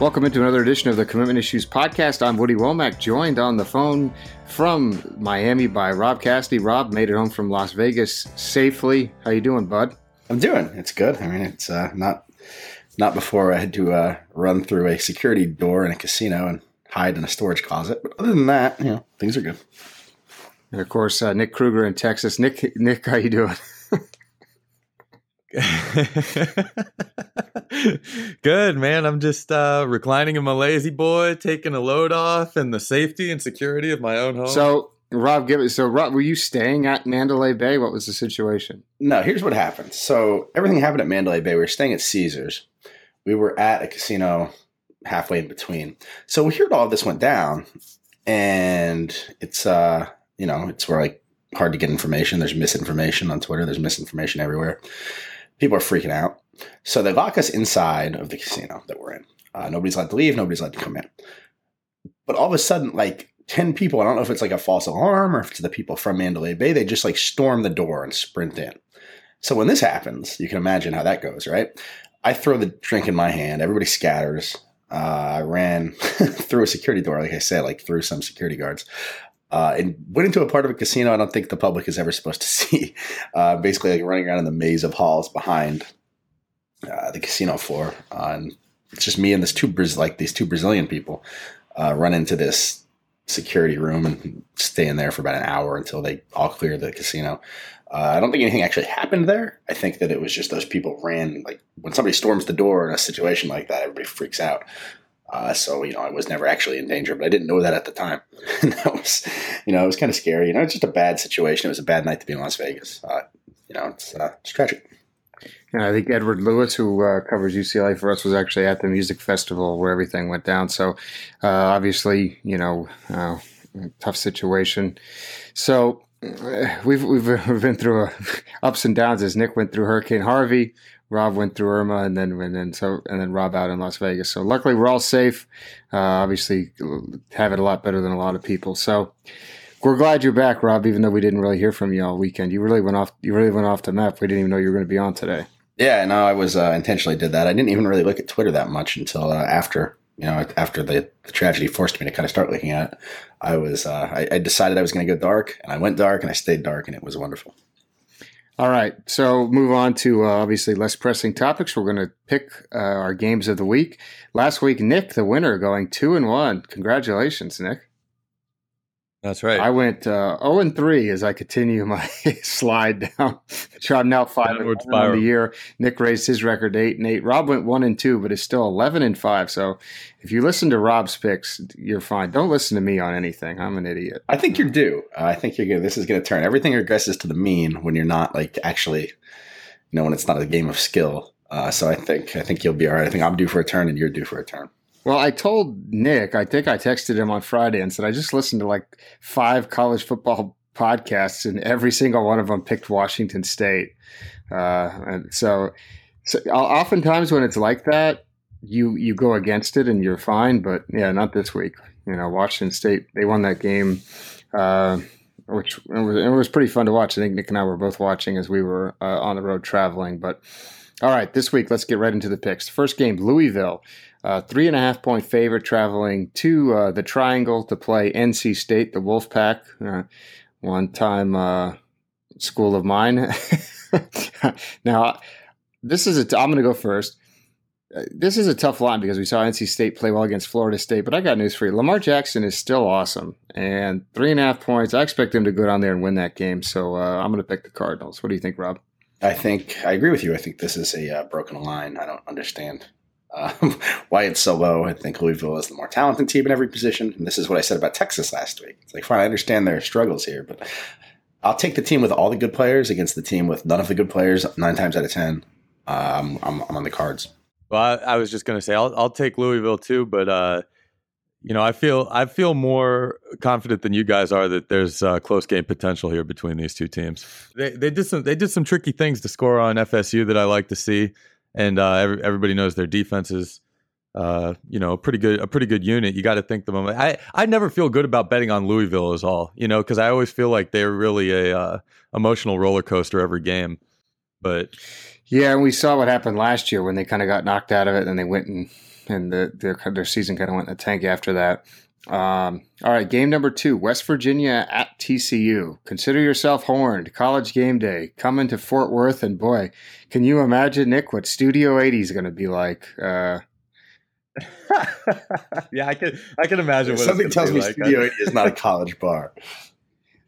Welcome into another edition of the Commitment Issues podcast. I'm Woody Wommack, joined on the phone from Miami by Rob Cassidy. Rob made it home from Las Vegas safely. How you doing, bud? I'm doing. It's good. I mean, it's uh, not not before I had to uh, run through a security door in a casino and hide in a storage closet. But other than that, you know, things are good. And of course, uh, Nick Krueger in Texas. Nick, Nick, how you doing? Good man. I'm just uh, reclining in my lazy boy, taking a load off, and the safety and security of my own home. So, Rob, give it. So, Rob, were you staying at Mandalay Bay? What was the situation? No, here's what happened. So everything happened at Mandalay Bay. We were staying at Caesars. We were at a casino halfway in between. So we heard all this went down, and it's uh, you know, it's where like hard to get information. There's misinformation on Twitter. There's misinformation everywhere people are freaking out. So they lock us inside of the casino that we're in. Uh, nobody's allowed to leave. Nobody's allowed to come in. But all of a sudden, like 10 people, I don't know if it's like a false alarm or if it's the people from Mandalay Bay, they just like storm the door and sprint in. So when this happens, you can imagine how that goes, right? I throw the drink in my hand. Everybody scatters. Uh, I ran through a security door, like I said, like through some security guards uh, and went into a part of a casino I don't think the public is ever supposed to see. Uh, basically, like running around in the maze of halls behind uh, the casino floor, uh, and it's just me and this two like these two Brazilian people uh, run into this security room and stay in there for about an hour until they all clear the casino. Uh, I don't think anything actually happened there. I think that it was just those people ran like when somebody storms the door in a situation like that, everybody freaks out. Uh, so you know, I was never actually in danger, but I didn't know that at the time. that was, you know, it was kind of scary. You know, it's just a bad situation. It was a bad night to be in Las Vegas. Uh, you know, it's uh, it's tragic. Yeah, I think Edward Lewis, who uh, covers UCLA for us, was actually at the music festival where everything went down. So, uh, obviously, you know, uh, tough situation. So, we've we've been through ups and downs as Nick went through Hurricane Harvey. Rob went through Irma, and then and then so and then Rob out in Las Vegas. So luckily we're all safe. Uh, obviously, have it a lot better than a lot of people. So we're glad you're back, Rob. Even though we didn't really hear from you all weekend, you really went off. You really went off the map. We didn't even know you were going to be on today. Yeah, no, I was uh, intentionally did that. I didn't even really look at Twitter that much until uh, after you know after the, the, tragedy forced me to kind of start looking at it. I was uh, I, I decided I was going to go dark, and I went dark, and I stayed dark, and it was wonderful. All right, so move on to uh, obviously less pressing topics. We're going to pick uh, our games of the week. Last week, Nick, the winner, going two and one. Congratulations, Nick. That's right. I went uh, 0 and 3 as I continue my slide down. So I'm now 5 and 1 on the year. Nick raised his record 8 and 8. Rob went 1 and 2, but is still 11 and 5. So if you listen to Rob's picks, you're fine. Don't listen to me on anything. I'm an idiot. I think you're due. Uh, I think you're good. This is going to turn everything regresses to the mean when you're not like actually, you know, when it's not a game of skill. Uh, so I think I think you'll be all right. I think I'm due for a turn and you're due for a turn. Well, I told Nick, I think I texted him on Friday and said, I just listened to like five college football podcasts and every single one of them picked Washington State. Uh, and so, so oftentimes when it's like that, you, you go against it and you're fine, but yeah, not this week. You know, Washington State, they won that game. Uh, which it was, it was, pretty fun to watch. I think Nick and I were both watching as we were uh, on the road traveling. But all right, this week, let's get right into the picks. First game, Louisville uh, three and a half point favorite traveling to uh, the Triangle to play NC State, the Wolfpack, uh, one time uh, school of mine. now, this is a. T- I'm going to go first. Uh, this is a tough line because we saw NC State play well against Florida State, but I got news for you. Lamar Jackson is still awesome, and three and a half points. I expect him to go down there and win that game. So uh, I'm going to pick the Cardinals. What do you think, Rob? I think I agree with you. I think this is a broken line. I don't understand um, why it's so low. I think Louisville is the more talented team in every position. And this is what I said about Texas last week. It's like, fine, I understand their struggles here, but I'll take the team with all the good players against the team with none of the good players nine times out of 10. Um, I'm, I'm, on the cards. Well, I, I was just going to say, I'll, I'll take Louisville too, but, uh, you know, I feel I feel more confident than you guys are that there's uh, close game potential here between these two teams. They, they did some they did some tricky things to score on FSU that I like to see and uh, every, everybody knows their defense is, uh, you know, a pretty good a pretty good unit. You got to think the moment. I I never feel good about betting on Louisville as all, you know, because I always feel like they're really a uh, emotional roller coaster every game. But yeah, and we saw what happened last year when they kind of got knocked out of it, and they went and and the, their their season kind of went in the tank after that. Um, all right, game number two: West Virginia at TCU. Consider yourself horned. College game day coming to Fort Worth, and boy, can you imagine Nick what Studio 80 is going to be like? Uh, yeah, I can. I can imagine. What Something tells me like. Studio 80 is not a college bar.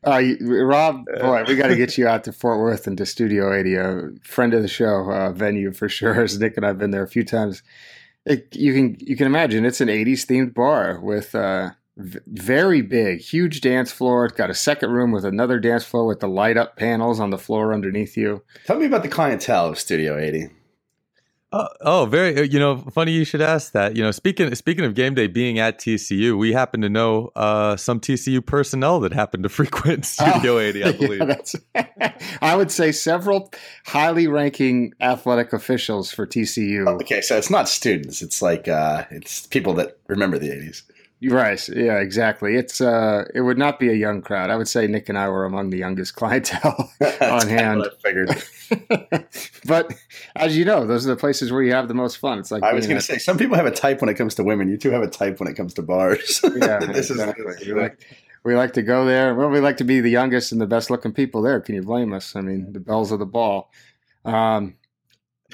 Uh, Rob, boy, we got to get you out to Fort Worth and to Studio 80, a friend of the show uh, venue for sure. As Nick and I've been there a few times. It, you can you can imagine it's an 80s themed bar with uh, v- very big, huge dance floor. It's got a second room with another dance floor with the light up panels on the floor underneath you. Tell me about the clientele of Studio 80. Oh, oh, very. uh, You know, funny you should ask that. You know, speaking speaking of game day being at TCU, we happen to know uh, some TCU personnel that happened to frequent Studio 80. I Yeah, believe. that's, I would say several highly ranking athletic officials for TCU. Okay, so it's not students. It's like uh, it's people that remember the 80s. Right. Yeah, exactly. It's uh it would not be a young crowd. I would say Nick and I were among the youngest clientele on hand. Figured. but as you know, those are the places where you have the most fun. It's like I was going to say some people have a type when it comes to women. You two have a type when it comes to bars. Yeah, this exactly. is we like we like to go there. Well, we like to be the youngest and the best looking people there. Can you blame us? I mean, the bells of the ball. Um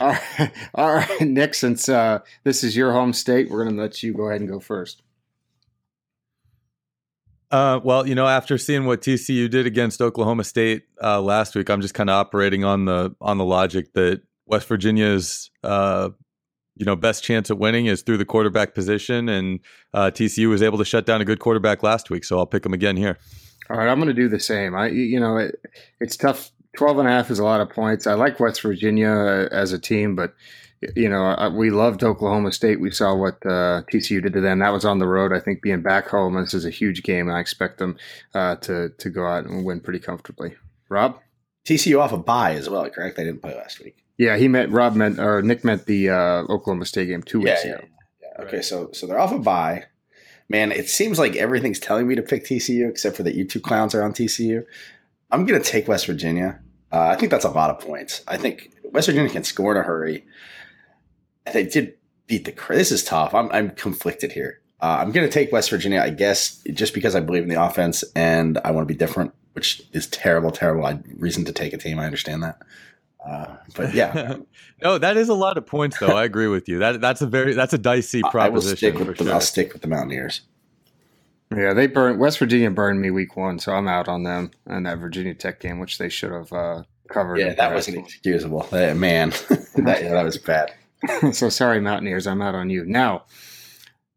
all right, all right, Nick. Since uh, this is your home state, we're going to let you go ahead and go first. Uh, well, you know, after seeing what TCU did against Oklahoma State uh, last week, I'm just kind of operating on the on the logic that West Virginia's uh, you know best chance at winning is through the quarterback position, and uh, TCU was able to shut down a good quarterback last week, so I'll pick them again here. All right, I'm going to do the same. I, you know, it, it's tough. 12 and a half is a lot of points. I like West Virginia uh, as a team, but you know, I, we loved Oklahoma State. We saw what uh, TCU did to them. That was on the road. I think being back home, this is a huge game. I expect them uh, to to go out and win pretty comfortably. Rob, TCU off a bye as well, correct? They didn't play last week. yeah, he meant Rob meant or Nick meant the uh, Oklahoma State game two weeks Yeah, ago. yeah. Okay, so so they're off a bye. Man, it seems like everything's telling me to pick TCU, except for that you two clowns are on TCU. I'm gonna take West Virginia. Uh, I think that's a lot of points. I think West Virginia can score in a hurry. They did beat the. This is tough. I'm I'm conflicted here. Uh, I'm gonna take West Virginia, I guess, just because I believe in the offense and I want to be different, which is terrible, terrible. I reason to take a team. I understand that. Uh, but yeah, no, that is a lot of points, though. I agree with you. That that's a very that's a dicey proposition. I will proposition stick for with the, sure. I'll stick with the Mountaineers. Yeah, they burned West Virginia burned me week one, so I'm out on them and that Virginia Tech game, which they should have uh, covered. Yeah, that wasn't excusable. Uh, man, that, yeah, that was bad. so sorry, Mountaineers. I'm out on you. Now,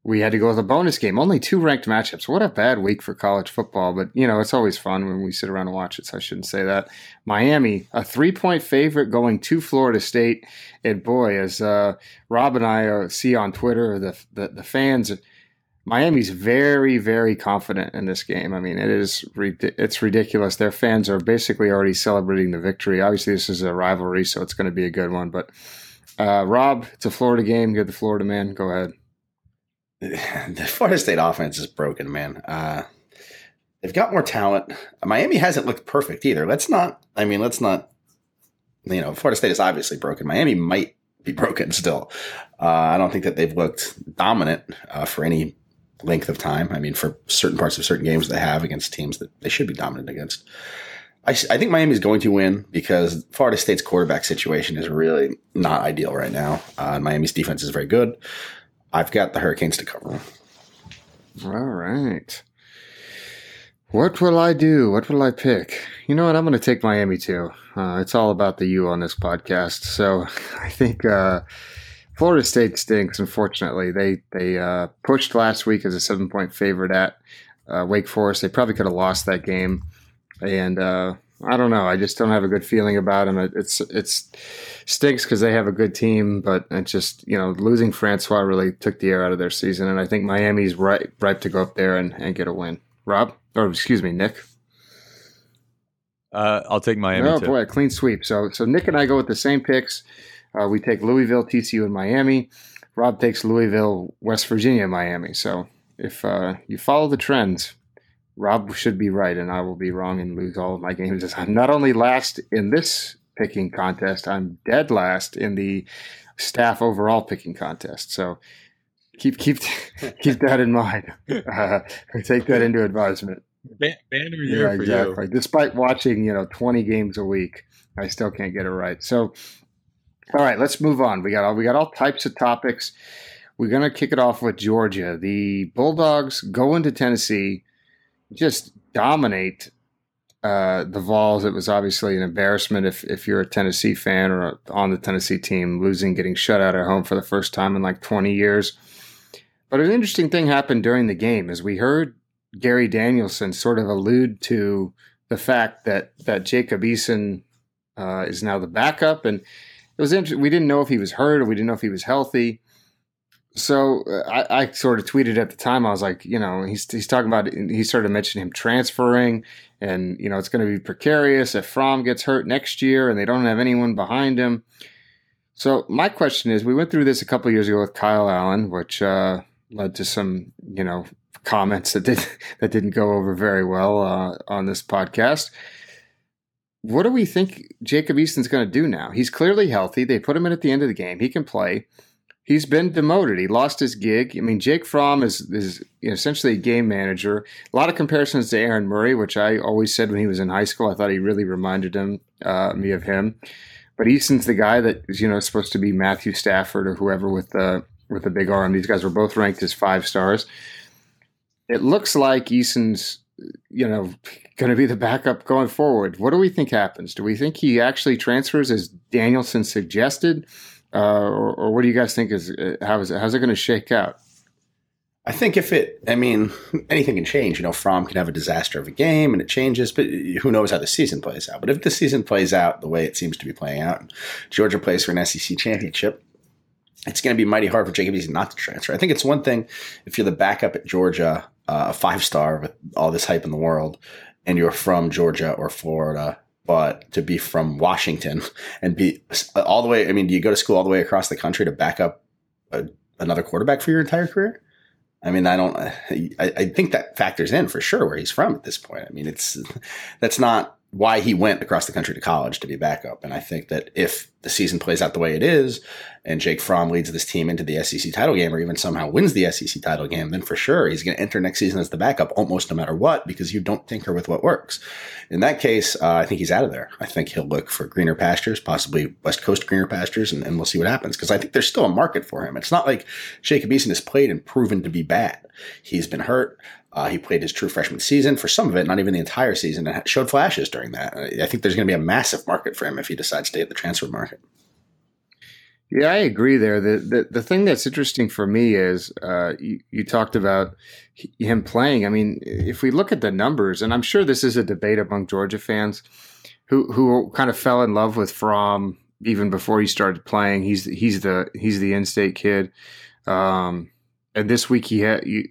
we had to go with a bonus game. Only two ranked matchups. What a bad week for college football. But, you know, it's always fun when we sit around and watch it, so I shouldn't say that. Miami, a three point favorite going to Florida State. And boy, as uh, Rob and I uh, see on Twitter, the, the, the fans. Miami's very, very confident in this game. I mean, it is it's ridiculous. Their fans are basically already celebrating the victory. Obviously, this is a rivalry, so it's going to be a good one. But uh, Rob, it's a Florida game. You're the Florida man. Go ahead. The Florida State offense is broken, man. Uh, they've got more talent. Miami hasn't looked perfect either. Let's not. I mean, let's not. You know, Florida State is obviously broken. Miami might be broken still. Uh, I don't think that they've looked dominant uh, for any length of time. I mean, for certain parts of certain games they have against teams that they should be dominant against. I, I think Miami is going to win because Florida State's quarterback situation is really not ideal right now. Uh, Miami's defense is very good. I've got the Hurricanes to cover. All right. What will I do? What will I pick? You know what? I'm going to take Miami too. Uh, it's all about the U on this podcast. So I think uh, Florida State stinks. Unfortunately, they they uh, pushed last week as a seven point favorite at uh, Wake Forest. They probably could have lost that game, and uh, I don't know. I just don't have a good feeling about them. It, it's it's stinks because they have a good team, but it just you know losing Francois really took the air out of their season, and I think Miami's right ripe to go up there and, and get a win. Rob, or excuse me, Nick. Uh, I'll take Miami. Oh too. boy, a clean sweep. So so Nick and I go with the same picks. Uh, we take Louisville, TCU, and Miami. Rob takes Louisville, West Virginia, Miami. So if uh, you follow the trends, Rob should be right, and I will be wrong and lose all of my games. I'm not only last in this picking contest, I'm dead last in the staff overall picking contest. So keep keep keep that in mind. Uh, take that into advisement. Banner year yeah, exactly. Despite watching, you know, twenty games a week, I still can't get it right. So, all right, let's move on. We got all we got all types of topics. We're gonna kick it off with Georgia. The Bulldogs go into Tennessee, just dominate uh, the Vols. It was obviously an embarrassment if if you're a Tennessee fan or on the Tennessee team, losing, getting shut out at home for the first time in like 20 years. But an interesting thing happened during the game as we heard Gary Danielson sort of allude to the fact that that Jacob Eason uh, is now the backup, and it was interesting. We didn't know if he was hurt or we didn't know if he was healthy. So uh, I, I, sort of tweeted at the time. I was like, you know, he's he's talking about. He started mentioning him transferring, and you know, it's going to be precarious if Fromm gets hurt next year, and they don't have anyone behind him. So my question is, we went through this a couple years ago with Kyle Allen, which uh, led to some, you know, comments that did that didn't go over very well uh, on this podcast. What do we think Jacob Eason's going to do now? He's clearly healthy. They put him in at the end of the game. He can play. He's been demoted. He lost his gig. I mean, Jake Fromm is is essentially a game manager. A lot of comparisons to Aaron Murray, which I always said when he was in high school. I thought he really reminded him uh, me of him. But Eason's the guy that is you know supposed to be Matthew Stafford or whoever with the with the big arm. These guys were both ranked as five stars. It looks like Eason's you know, going to be the backup going forward. What do we think happens? Do we think he actually transfers as Danielson suggested, uh, or, or, what do you guys think is uh, how is it, how's it going to shake out? I think if it, I mean, anything can change. You know, Fromm can have a disaster of a game and it changes, but who knows how the season plays out. But if the season plays out the way it seems to be playing out, Georgia plays for an SEC championship, it's going to be mighty hard for Jacob Eason not to transfer. I think it's one thing if you're the backup at Georgia, uh, a five star with all this hype in the world, and you're from Georgia or Florida, but to be from Washington and be uh, all the way, I mean, do you go to school all the way across the country to back up a, another quarterback for your entire career? I mean, I don't, I, I think that factors in for sure where he's from at this point. I mean, it's, that's not why he went across the country to college to be backup. And I think that if the season plays out the way it is, and Jake Fromm leads this team into the SEC title game, or even somehow wins the SEC title game, then for sure he's going to enter next season as the backup almost no matter what because you don't tinker with what works. In that case, uh, I think he's out of there. I think he'll look for greener pastures, possibly West Coast greener pastures, and, and we'll see what happens because I think there's still a market for him. It's not like Jacob Eason has played and proven to be bad. He's been hurt. Uh, he played his true freshman season for some of it, not even the entire season, and showed flashes during that. I think there's going to be a massive market for him if he decides to stay at the transfer market. Yeah, I agree there. The, the, the thing that's interesting for me is uh, you, you, talked about him playing. I mean, if we look at the numbers, and I'm sure this is a debate among Georgia fans who who kind of fell in love with Fromm even before he started playing. He's he's the he's the in-state kid, um, and this week he had. You,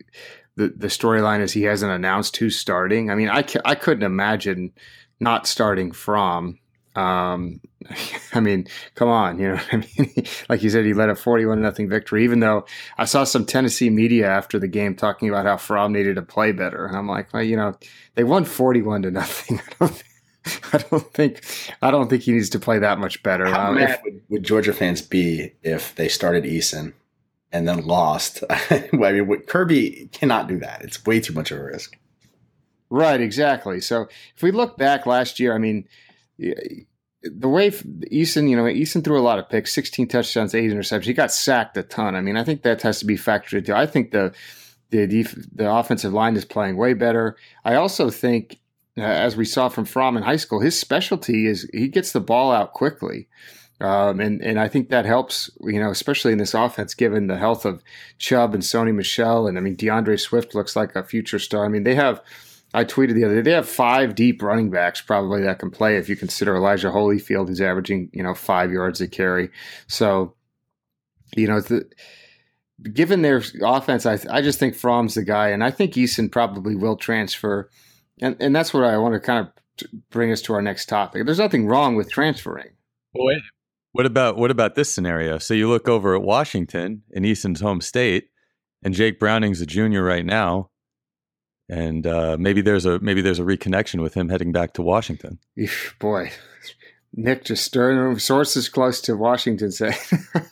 the the storyline is he hasn't announced who's starting. I mean, I, I couldn't imagine not starting Fromm. Um, I mean, come on, you know I mean? like you said, he led a 41 nothing victory, even though I saw some Tennessee media after the game talking about how Fromm needed to play better. And I'm like, well, you know, they won 41 to nothing. I don't think I don't think he needs to play that much better. How um, mad if, would, would, Georgia fans be if they started Eason and then lost. I mean, Kirby cannot do that. It's way too much of a risk. Right, exactly. So if we look back last year, I mean, the way Eason, you know, Eason threw a lot of picks, 16 touchdowns, eight interceptions. He got sacked a ton. I mean, I think that has to be factored into. I think the the def- the offensive line is playing way better. I also think, uh, as we saw from Fromm in high school, his specialty is he gets the ball out quickly. Um, and and I think that helps, you know, especially in this offense, given the health of Chubb and Sony Michel, and I mean D'Andre Swift looks like a future star. I mean they have. I tweeted the other day they have five deep running backs probably that can play if you consider Elijah Holyfield who's averaging you know five yards a carry. So, you know, the, given their offense, I I just think Fromm's the guy, and I think Eason probably will transfer, and and that's what I want to kind of bring us to our next topic. There's nothing wrong with transferring. Well, what about what about this scenario? So you look over at Washington in Eason's home state, and Jake Browning's a junior right now, and uh, maybe there's a maybe there's a reconnection with him heading back to Washington. Boy, Nick just stirring sources close to Washington say.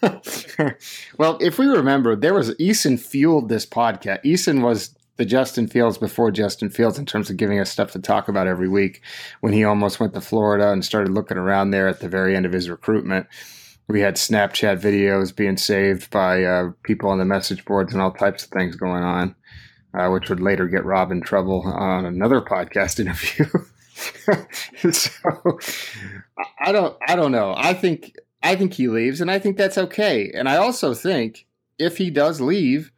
well, if we remember, there was Eason fueled this podcast. Eason was the Justin Fields before Justin Fields in terms of giving us stuff to talk about every week when he almost went to Florida and started looking around there at the very end of his recruitment. We had Snapchat videos being saved by uh, people on the message boards and all types of things going on, uh, which would later get Rob in trouble on another podcast interview. so I don't I don't know. I think I think he leaves and I think that's okay. And I also think if he does leave,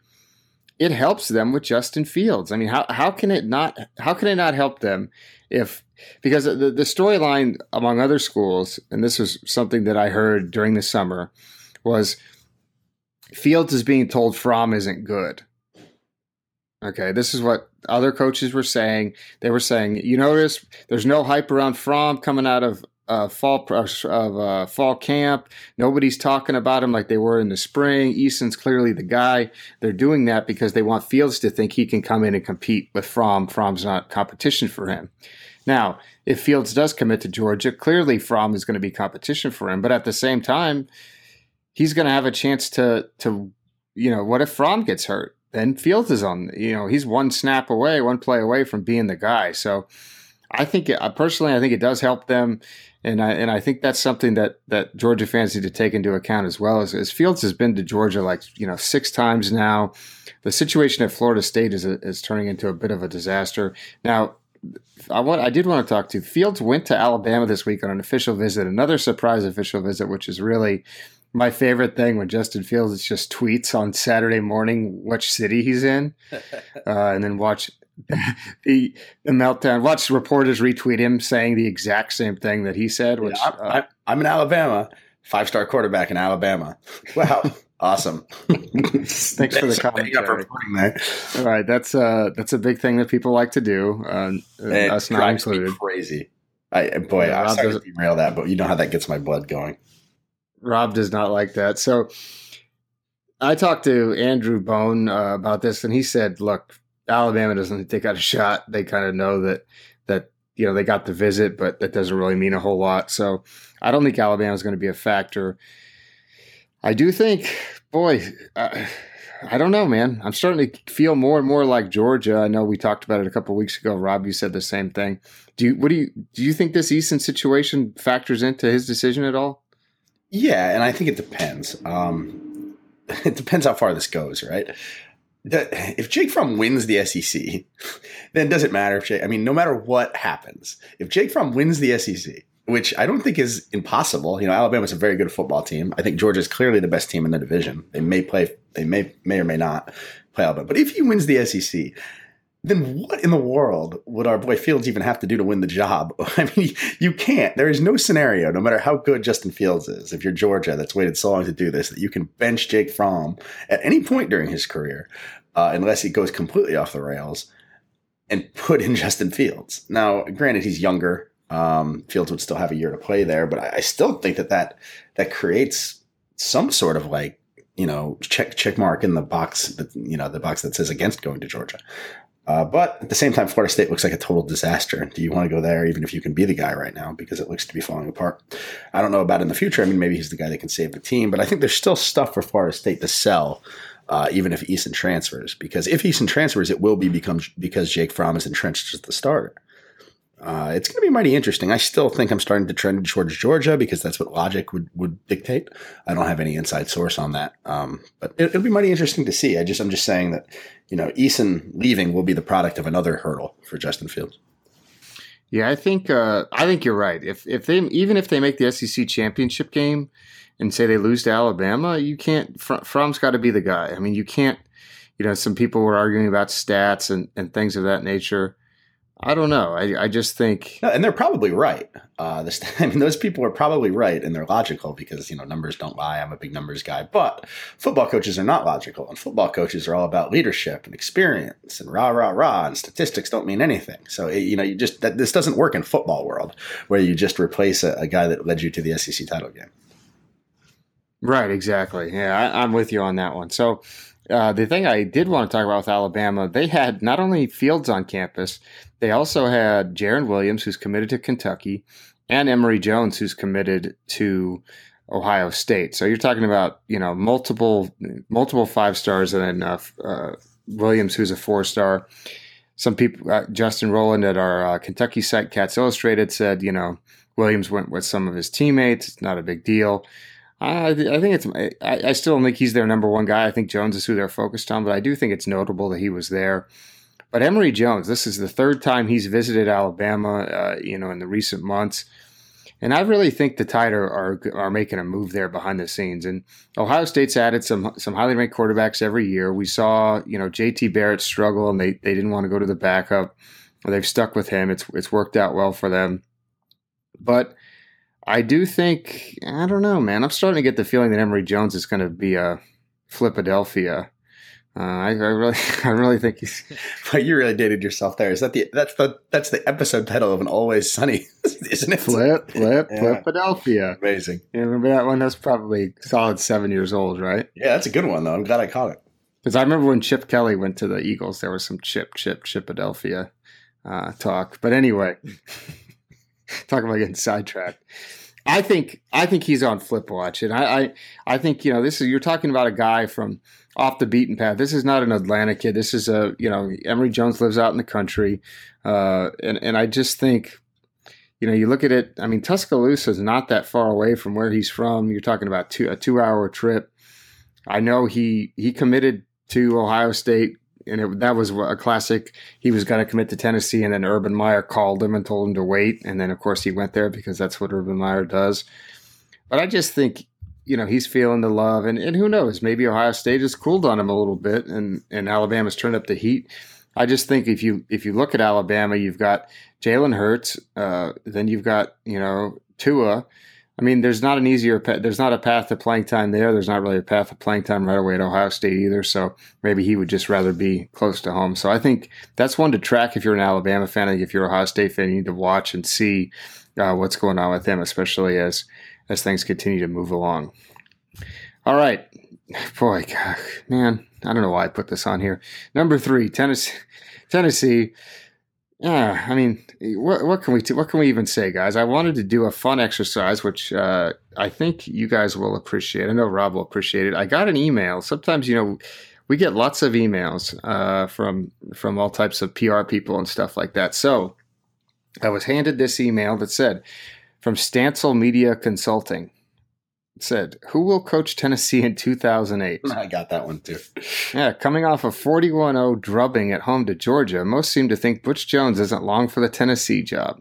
it helps them with Justin Fields. I mean, how how can it not how can it not help them if because the, the storyline among other schools, and this was something that I heard during the summer, was Fields is being told Fromm isn't good. Okay, this is what other coaches were saying. They were saying, you notice there's no hype around Fromm coming out of uh, fall of uh, fall camp. Nobody's talking about him like they were in the spring. Eason's clearly the guy. They're doing that because they want Fields to think he can come in and compete with Fromm. Fromm's not competition for him. Now, if Fields does commit to Georgia, clearly Fromm is going to be competition for him. But at the same time, he's going to have a chance to to you know what if Fromm gets hurt? then Fields is on. You know, he's one snap away, one play away from being the guy. So I think, it, personally, I think it does help them, and I and I think that's something that that Georgia fans need to take into account as well. As, as Fields has been to Georgia like you know six times now. The situation at Florida State is is turning into a bit of a disaster now. I want I did want to talk to Fields went to Alabama this week on an official visit, another surprise official visit, which is really my favorite thing when Justin Fields just tweets on Saturday morning which city he's in, uh, and then watch the, the meltdown. Watch reporters retweet him saying the exact same thing that he said. Which yeah, I'm, uh, I'm in Alabama, five star quarterback in Alabama. Wow. awesome. Thanks for the commentary. All right, that's uh that's a big thing that people like to do. Uh, us not included. Crazy. I boy, yeah, I'm sorry to derail that, but you know how that gets my blood going. Rob does not like that. So I talked to Andrew Bone uh, about this, and he said, "Look, Alabama doesn't take out a shot. They kind of know that that you know they got the visit, but that doesn't really mean a whole lot. So I don't think Alabama is going to be a factor. I do think, boy." Uh, I don't know, man. I'm starting to feel more and more like Georgia. I know we talked about it a couple weeks ago. Rob, you said the same thing. Do you? What do you? Do you think this Eason situation factors into his decision at all? Yeah, and I think it depends. Um, it depends how far this goes, right? If Jake Fromm wins the SEC, then does it matter if Jake, I mean, no matter what happens, if Jake Fromm wins the SEC, which I don't think is impossible, you know, Alabama's a very good football team. I think Georgia's clearly the best team in the division. They may play, they may, may or may not play Alabama, but if he wins the SEC, then what in the world would our boy Fields even have to do to win the job? I mean, you can't. There is no scenario, no matter how good Justin Fields is, if you're Georgia that's waited so long to do this, that you can bench Jake Fromm at any point during his career, uh, unless he goes completely off the rails, and put in Justin Fields. Now, granted, he's younger. Um, Fields would still have a year to play there, but I, I still think that, that that creates some sort of like you know check check mark in the box that you know the box that says against going to Georgia. Uh, but at the same time, Florida State looks like a total disaster. Do you want to go there, even if you can be the guy right now, because it looks to be falling apart? I don't know about in the future. I mean, maybe he's the guy that can save the team, but I think there's still stuff for Florida State to sell, uh, even if Eason transfers. Because if Eason transfers, it will be become because Jake Fromm is entrenched as the starter. Uh, it's going to be mighty interesting. I still think I'm starting to trend towards Georgia because that's what logic would, would dictate. I don't have any inside source on that, um, but it, will be mighty interesting to see. I just I'm just saying that you know Eason leaving will be the product of another hurdle for Justin Fields. Yeah, I think uh, I think you're right. If if they even if they make the SEC championship game and say they lose to Alabama, you can't. Fromm's got to be the guy. I mean, you can't. You know, some people were arguing about stats and, and things of that nature. I don't know. I, I just think, no, and they're probably right. Uh, this, I mean, those people are probably right, and they're logical because you know numbers don't lie. I'm a big numbers guy, but football coaches are not logical, and football coaches are all about leadership and experience and rah rah rah, and statistics don't mean anything. So you know, you just that this doesn't work in football world where you just replace a, a guy that led you to the SEC title game. Right. Exactly. Yeah, I, I'm with you on that one. So uh, the thing I did want to talk about with Alabama, they had not only Fields on campus, they also had Jarren Williams, who's committed to Kentucky, and Emory Jones, who's committed to Ohio State. So you're talking about you know multiple multiple five stars and then uh, uh, Williams, who's a four star. Some people, uh, Justin Rowland at our uh, Kentucky site, Cats Illustrated, said you know Williams went with some of his teammates. It's not a big deal. I, I think it's. I, I, still don't think he's their number one guy. I think Jones is who they're focused on, but I do think it's notable that he was there. But Emory Jones, this is the third time he's visited Alabama. Uh, you know, in the recent months, and I really think the Tide are, are, are making a move there behind the scenes. And Ohio State's added some some highly ranked quarterbacks every year. We saw you know J.T. Barrett struggle, and they they didn't want to go to the backup. They've stuck with him. It's it's worked out well for them, but I do think I don't know, man. I'm starting to get the feeling that Emory Jones is going to be a Flipadelphia. Uh, I, I, really, I really think he's. But you really dated yourself there. Is that the that's the that's the episode title of an Always Sunny, isn't it? Flip, flip, yeah. Flipadelphia. Amazing. You remember that one? That's probably solid seven years old, right? Yeah, that's a good one though. I'm glad I caught it. Because I remember when Chip Kelly went to the Eagles, there was some Chip, Chip, Chipadelphia uh, talk. But anyway, talk about getting sidetracked. I think I think he's on flip watch, and I, I I think you know this is you're talking about a guy from off the beaten path. This is not an Atlanta kid. This is a you know Emory Jones lives out in the country, uh, and and I just think you know you look at it. I mean Tuscaloosa is not that far away from where he's from. You're talking about two, a two hour trip. I know he he committed to Ohio State and it, that was a classic. He was going to commit to Tennessee, and then Urban Meyer called him and told him to wait. And then, of course, he went there because that's what Urban Meyer does. But I just think, you know, he's feeling the love, and, and who knows? Maybe Ohio State has cooled on him a little bit, and and Alabama's turned up the heat. I just think if you if you look at Alabama, you've got Jalen Hurts, uh, then you've got you know Tua. I mean, there's not an easier there's not a path to playing time there. There's not really a path to playing time right away at Ohio State either. So maybe he would just rather be close to home. So I think that's one to track if you're an Alabama fan. I think if you're a Ohio State fan, you need to watch and see uh, what's going on with him, especially as as things continue to move along. All right, boy, God, man, I don't know why I put this on here. Number three, Tennessee. Tennessee yeah, I mean, what, what can we what can we even say, guys? I wanted to do a fun exercise, which uh, I think you guys will appreciate. I know Rob will appreciate it. I got an email. Sometimes, you know, we get lots of emails uh, from from all types of PR people and stuff like that. So I was handed this email that said, "From Stancil Media Consulting." Said, Who will coach Tennessee in 2008? I got that one too. Yeah, coming off a 41 0 drubbing at home to Georgia, most seem to think Butch Jones isn't long for the Tennessee job.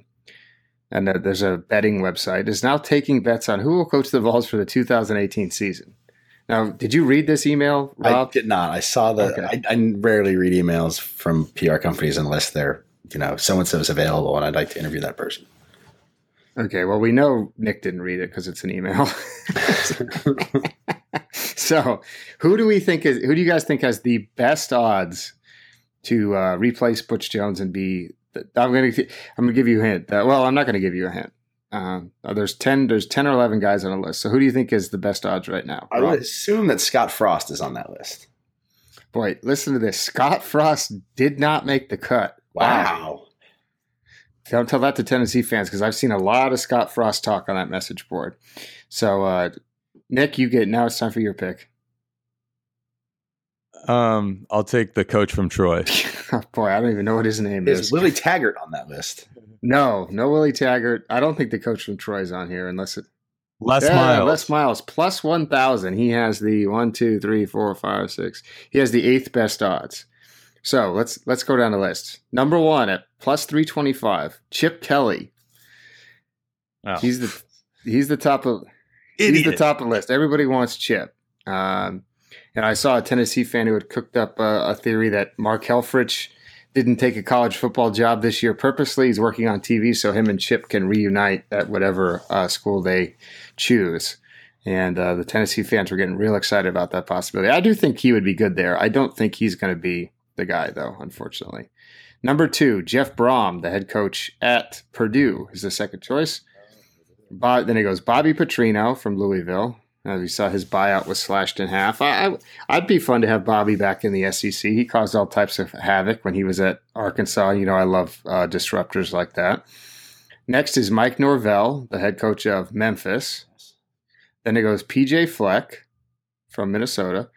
And there's a betting website is now taking bets on who will coach the Vols for the 2018 season. Now, did you read this email, Rob? I did not. I saw the. Okay. I, I rarely read emails from PR companies unless they're, you know, so and so is available and I'd like to interview that person. Okay, well, we know Nick didn't read it because it's an email. so, who do we think is? Who do you guys think has the best odds to uh, replace Butch Jones and be? I'm going to. I'm going to give you a hint. Uh, well, I'm not going to give you a hint. Um, uh, there's ten. There's ten or eleven guys on a list. So, who do you think is the best odds right now? I would assume that Scott Frost is on that list. Boy, listen to this. Scott Frost did not make the cut. Wow. Don't tell that to Tennessee fans because I've seen a lot of Scott Frost talk on that message board. So, uh, Nick, you get now. It's time for your pick. Um, I'll take the coach from Troy. oh, boy, I don't even know what his name is. Is Willie Taggart on that list? No, no Willie Taggart. I don't think the coach from Troy is on here unless it. Les yeah, Miles. Les Miles plus one thousand. He has the one, two, three, four, five, six. He has the eighth best odds. So let's let's go down the list. Number one at plus three twenty five, Chip Kelly. Oh. He's the he's the top of Idiot. he's the top of the list. Everybody wants Chip. Um, and I saw a Tennessee fan who had cooked up a, a, theory that Mark Helfrich didn't take a college football job this year purposely. He's working on TV so him and Chip can reunite at whatever uh, school they choose. And uh, the Tennessee fans were getting real excited about that possibility. I do think he would be good there. I don't think he's going to be the guy, though, unfortunately. Number two, Jeff Brohm, the head coach at Purdue, is the second choice. But then it goes Bobby Petrino from Louisville. As we saw, his buyout was slashed in half. I, would be fun to have Bobby back in the SEC. He caused all types of havoc when he was at Arkansas. You know, I love uh, disruptors like that. Next is Mike Norvell, the head coach of Memphis. Then it goes PJ Fleck from Minnesota,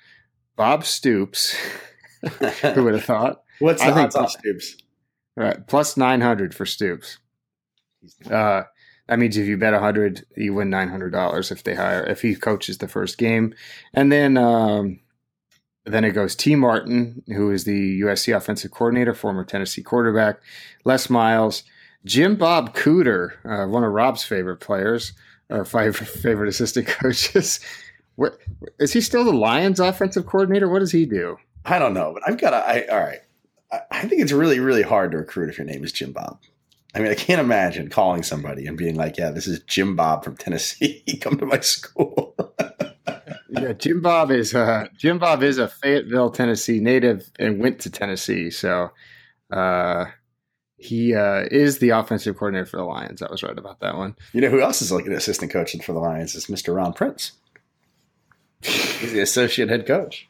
Bob Stoops. Who would have thought? What's the I think- odds on Stoops? Right, plus nine hundred for Stoops. Uh, that means if you bet hundred, you win nine hundred dollars if they hire if he coaches the first game, and then um, then it goes Tee Martin, who is the USC offensive coordinator, former Tennessee quarterback, Les Miles, Jim Bob Cooter, uh, one of Rob's favorite players or five favorite assistant coaches. What is he still the Lions offensive coordinator? What does he do? I don't know, but I've got to. I, all right. I, I think it's really, really hard to recruit if your name is Jim Bob. I mean, I can't imagine calling somebody and being like, "Yeah, this is Jim Bob from Tennessee. Come to my school." Yeah, Jim Bob is uh, Jim Bob is a Fayetteville, Tennessee native and went to Tennessee, so uh, he uh, is the offensive coordinator for the Lions. I was right about that one. you know who else is like an assistant coach for the Lions is Mr. Ron Prince. He's the associate head coach.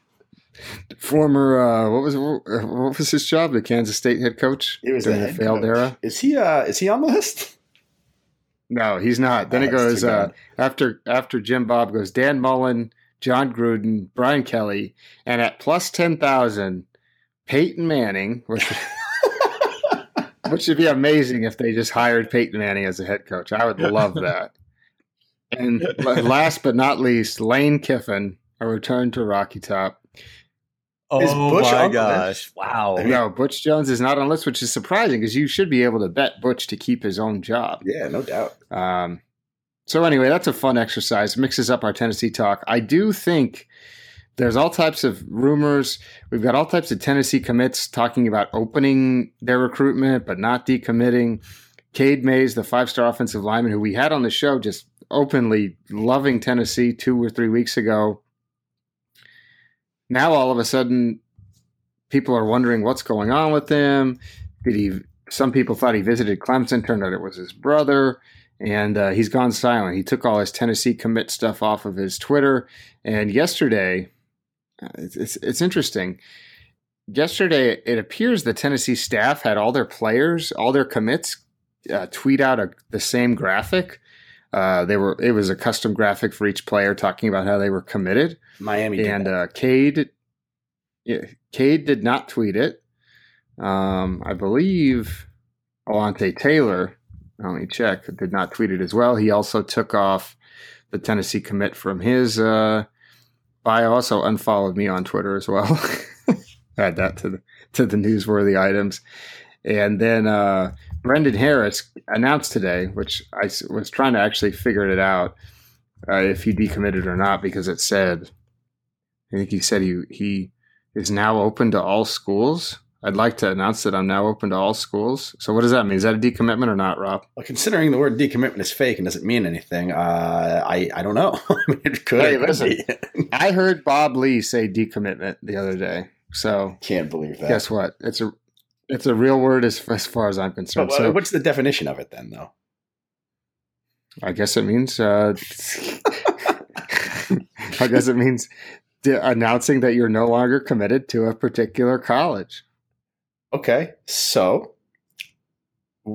Former uh, what was what was his job? The Kansas State head coach He was during the the failed coach. era. Is he? Uh, is he on the list? No, he's not. Then Oh, it goes uh, after after Jim Bob goes Dan Mullen, Jon Gruden, Brian Kelly, and at plus ten thousand, Peyton Manning, which which would be amazing if they just hired Peyton Manning as a head coach. I would love that. And last but not least, Lane Kiffin, a return to Rocky Top. Is Oh Bush my on gosh! list? Wow. No, Butch Jones is not on list, which is surprising because you should be able to bet Butch to keep his own job. Yeah, no doubt. Um, so anyway, that's a fun exercise. Mixes up our Tennessee talk. I do think there's all types of rumors. We've got all types of Tennessee commits talking about opening their recruitment but not decommitting. Cade Mays, the five-star offensive lineman who we had on the show, just openly loving Tennessee two or three weeks ago. Now all of a sudden, people are wondering what's going on with him. Did he? Some people thought he visited Clemson. Turned out it was his brother and uh, he's gone silent. He took all his Tennessee commit stuff off of his Twitter. And yesterday, uh, it's, it's, it's interesting. Yesterday, it appears the Tennessee staff had all their players, all their commits, uh, tweet out a, the same graphic. Uh, they were it was a custom graphic for each player talking about how they were committed. Miami and uh, Cade, yeah, Cade did not tweet it. Um, I believe Alontae Taylor, let me check, did not tweet it as well. He also took off the Tennessee commit from his uh, bio. Also unfollowed me on Twitter as well. Add that to the to the newsworthy items. And then uh, Brendan Harris announced today, which I was trying to actually figure it out uh, if he decommitted or not because it said, I think he said he he is now open to all schools. I'd like to announce that I'm now open to all schools. So what does that mean? Is that a decommitment or not, Rob? Well, considering the word decommitment is fake and doesn't mean anything, uh, I I don't know. I mean, it could. Hey, listen. I heard Bob Lee say decommitment the other day. So Can't believe that. guess what? It's a it's a real word as, as far as I'm concerned. what- so what's the definition of it then, though? I guess it means. Uh, I guess it means announcing that you're no longer committed to a particular college. Okay, so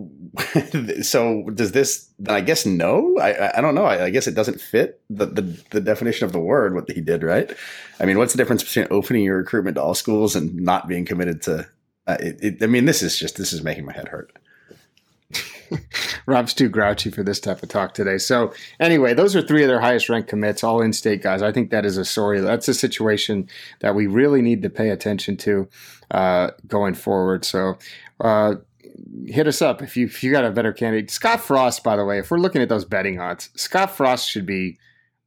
so does this? Then I guess no. I I- I don't know. I, I guess it doesn't fit the, the the definition of the word what he did, right? I mean, what's the difference between opening your recruitment to all schools and not being committed to? Uh, it, it, I mean, this is just this is making my head hurt. Rob's too grouchy for this type of talk today. So anyway, those are three of their highest ranked commits, all in-state guys. I think that is a story. That's a situation that we really need to pay attention to uh, going forward. So uh, hit us up if you if you got a better candidate. Scott Frost, by the way, if we're looking at those betting odds, Scott Frost should be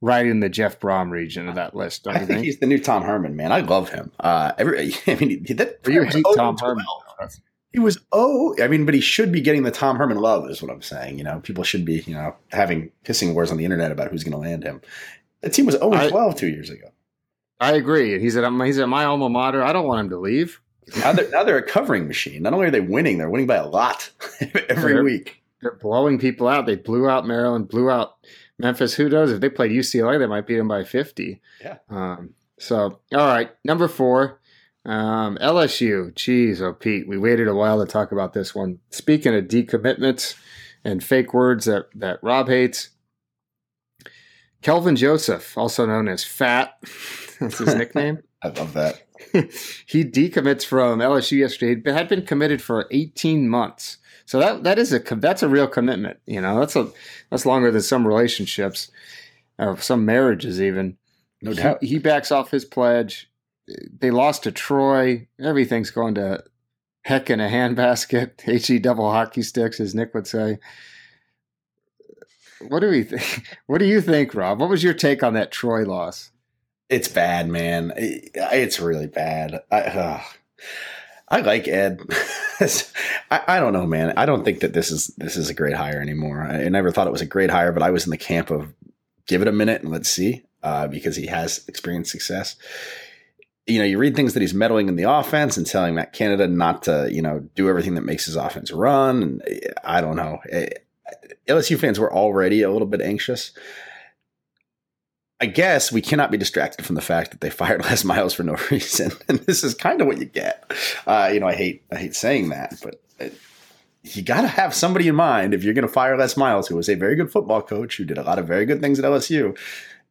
right in the Jeff Brohm region of that list. I think think? he's the new Tom Herman, man. I love him. Uh, every, I mean, that you hate Tom 12. Herman. He was oh, I mean, but he should be getting the Tom Herman love, is what I'm saying. You know, people should be, you know, having pissing wars on the internet about who's going to land him. The team was 0 I- 12 two years ago. I agree. He's at he's at my alma mater. I don't want him to leave. Now they're now they're a covering machine. Not only are they winning, they're winning by a lot every They're- week. they're blowing people out. They blew out Maryland, blew out Memphis. Who knows if they played UCLA, they might beat them by fifty. Yeah. Um, so all right, number four, um, LSU. Jeez, oh Pete, we waited a while to talk about this one. Speaking of decommitments, and fake words that, that Rob hates. Kelvin Joseph, also known as Fat, that's his nickname. I love that. he decommits from LSU yesterday. He had been committed for 18 months. So that that is a that's a real commitment. You know, that's a that's longer than some relationships, or some marriages even. No doubt. He, he backs off his pledge. They lost to Troy. Everything's going to heck in a handbasket. He double hockey sticks, as Nick would say. What do we think? What do you think, Rob? What was your take on that Troy loss? It's bad, man. It's really bad. I, uh, I like Ed. I, I, don't know, man. I don't think that this is this is a great hire anymore. I never thought it was a great hire, but I was in the camp of give it a minute and let's see, uh, because he has experienced success. You know, you read things that he's meddling in the offense and telling Matt Canada not to, you know, do everything that makes his offense run. And eh, I don't know. Eh, eh, LSU fans were already a little bit anxious. I guess we cannot be distracted from the fact that they fired Les Miles for no reason, and this is kind of what you get. Uh, you know, I hate I hate saying that, but it, you got to have somebody in mind if you're going to fire Les Miles, who was a very good football coach, who did a lot of very good things at LSU,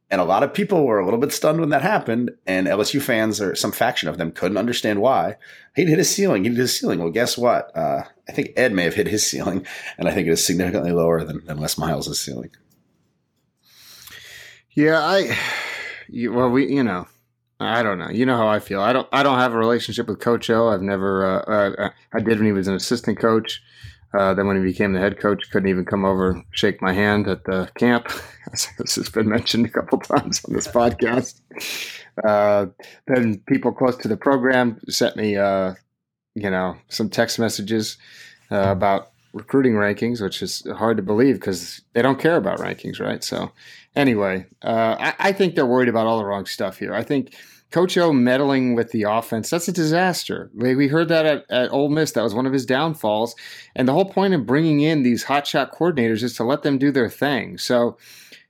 and a lot of people were a little bit stunned when that happened. And LSU fans, or some faction of them, couldn't understand why. He'd hit his ceiling. He hit his ceiling. Well, guess what? Uh, I think Ed may have hit his ceiling, and I think it is significantly lower than, than Les Miles' ceiling. Yeah, I. Well, we, you know, I don't know. You know how I feel. I don't. I don't have a relationship with Coach O. I've never. Uh, uh, I did when he was an assistant coach. Uh, then when he became the head coach, couldn't even come over shake my hand at the camp. this has been mentioned a couple times on this podcast. Uh, then people close to the program sent me, uh, you know, some text messages uh, about recruiting rankings, which is hard to believe because they don't care about rankings, right? So, anyway, uh, I, I, think they're worried about all the wrong stuff here. I think Coach O meddling with the offense, that's a disaster. We, we heard that at, at Ole Miss. That was one of his downfalls. And the whole point of bringing in these hotshot coordinators is to let them do their thing. So,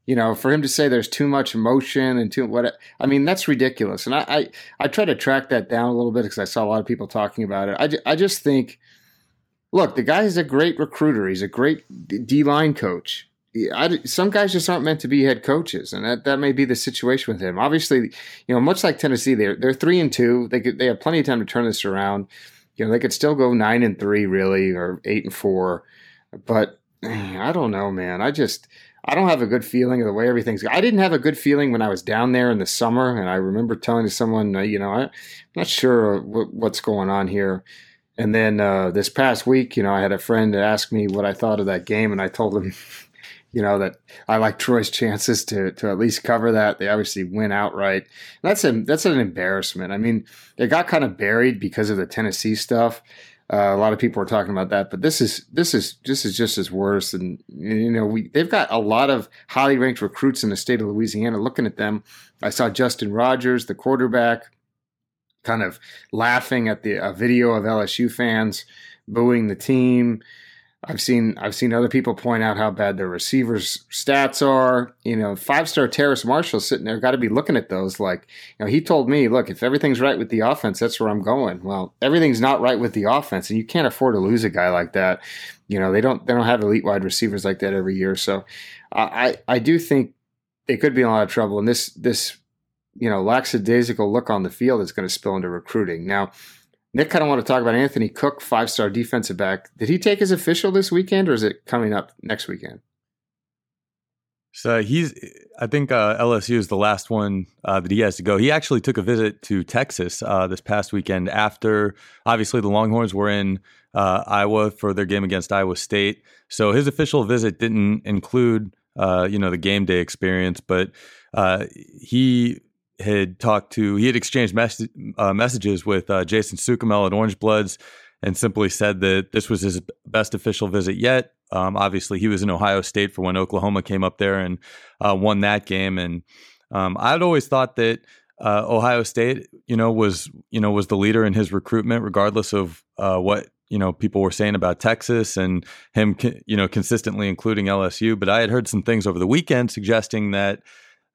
you know, for him to say there's too much emotion and too what I mean, that's ridiculous. And I I, I try to track that down a little bit because I saw a lot of people talking about it. I, I just think – look, the guy is a great recruiter. He's a great D line coach. I, some guys just aren't meant to be head coaches, and that, that may be the situation with him. Obviously, you know, much like Tennessee, they're they're three and two. They could, they have plenty of time to turn this around. You know, they could still go nine and three, really, or eight and four. But I don't know, man. I just I don't have a good feeling of the way everything's. I didn't have a good feeling when I was down there in the summer, and I remember telling someone, uh, you know, I, am not sure what, what's going on here. And then uh, this past week, you know, I had a friend ask me what I thought of that game, and I told him, you know, that I like Troy's chances to to at least cover that. They obviously win outright. That's a that's an embarrassment. I mean, they got kind of buried because of the Tennessee stuff. Uh, a lot of people are talking about that, but this is this is this is just as worse. And you know, we they've got a lot of highly ranked recruits in the state of Louisiana. Looking at them, I saw Justin Rogers, the quarterback kind of laughing at the a video of LSU fans booing the team. I've seen I've seen other people point out how bad their receivers' stats are. You know, five star Terrace Marshall sitting there got to be looking at those like, you know, he told me, look, if everything's right with the offense, that's where I'm going. Well, everything's not right with the offense, and you can't afford to lose a guy like that. You know, they don't they don't have elite wide receivers like that every year. So, I I do think they could be in a lot of trouble. And this this you know, lackadaisical look on the field is going to spill into recruiting. Now, Nick kind of want to talk about Anthony Cook, five star defensive back. Did he take his official this weekend, or is it coming up next weekend? So he's, I think uh, LSU is the last one uh, that he has to go. He actually took a visit to Texas uh, this past weekend after, obviously, the Longhorns were in uh, Iowa for their game against Iowa State. So his official visit didn't include, uh, you know, the game day experience, but uh, he had talked to, he had exchanged mes- uh, messages with uh, Jason Suchomel at Orange Bloods and simply said that this was his best official visit yet. Um, obviously, he was in Ohio State for when Oklahoma came up there and uh, won that game. And um, I'd always thought that uh, Ohio State, you know, was you know was the leader in his recruitment, regardless of uh, what you know people were saying about Texas and him, you know, consistently including LSU. But I had heard some things over the weekend suggesting that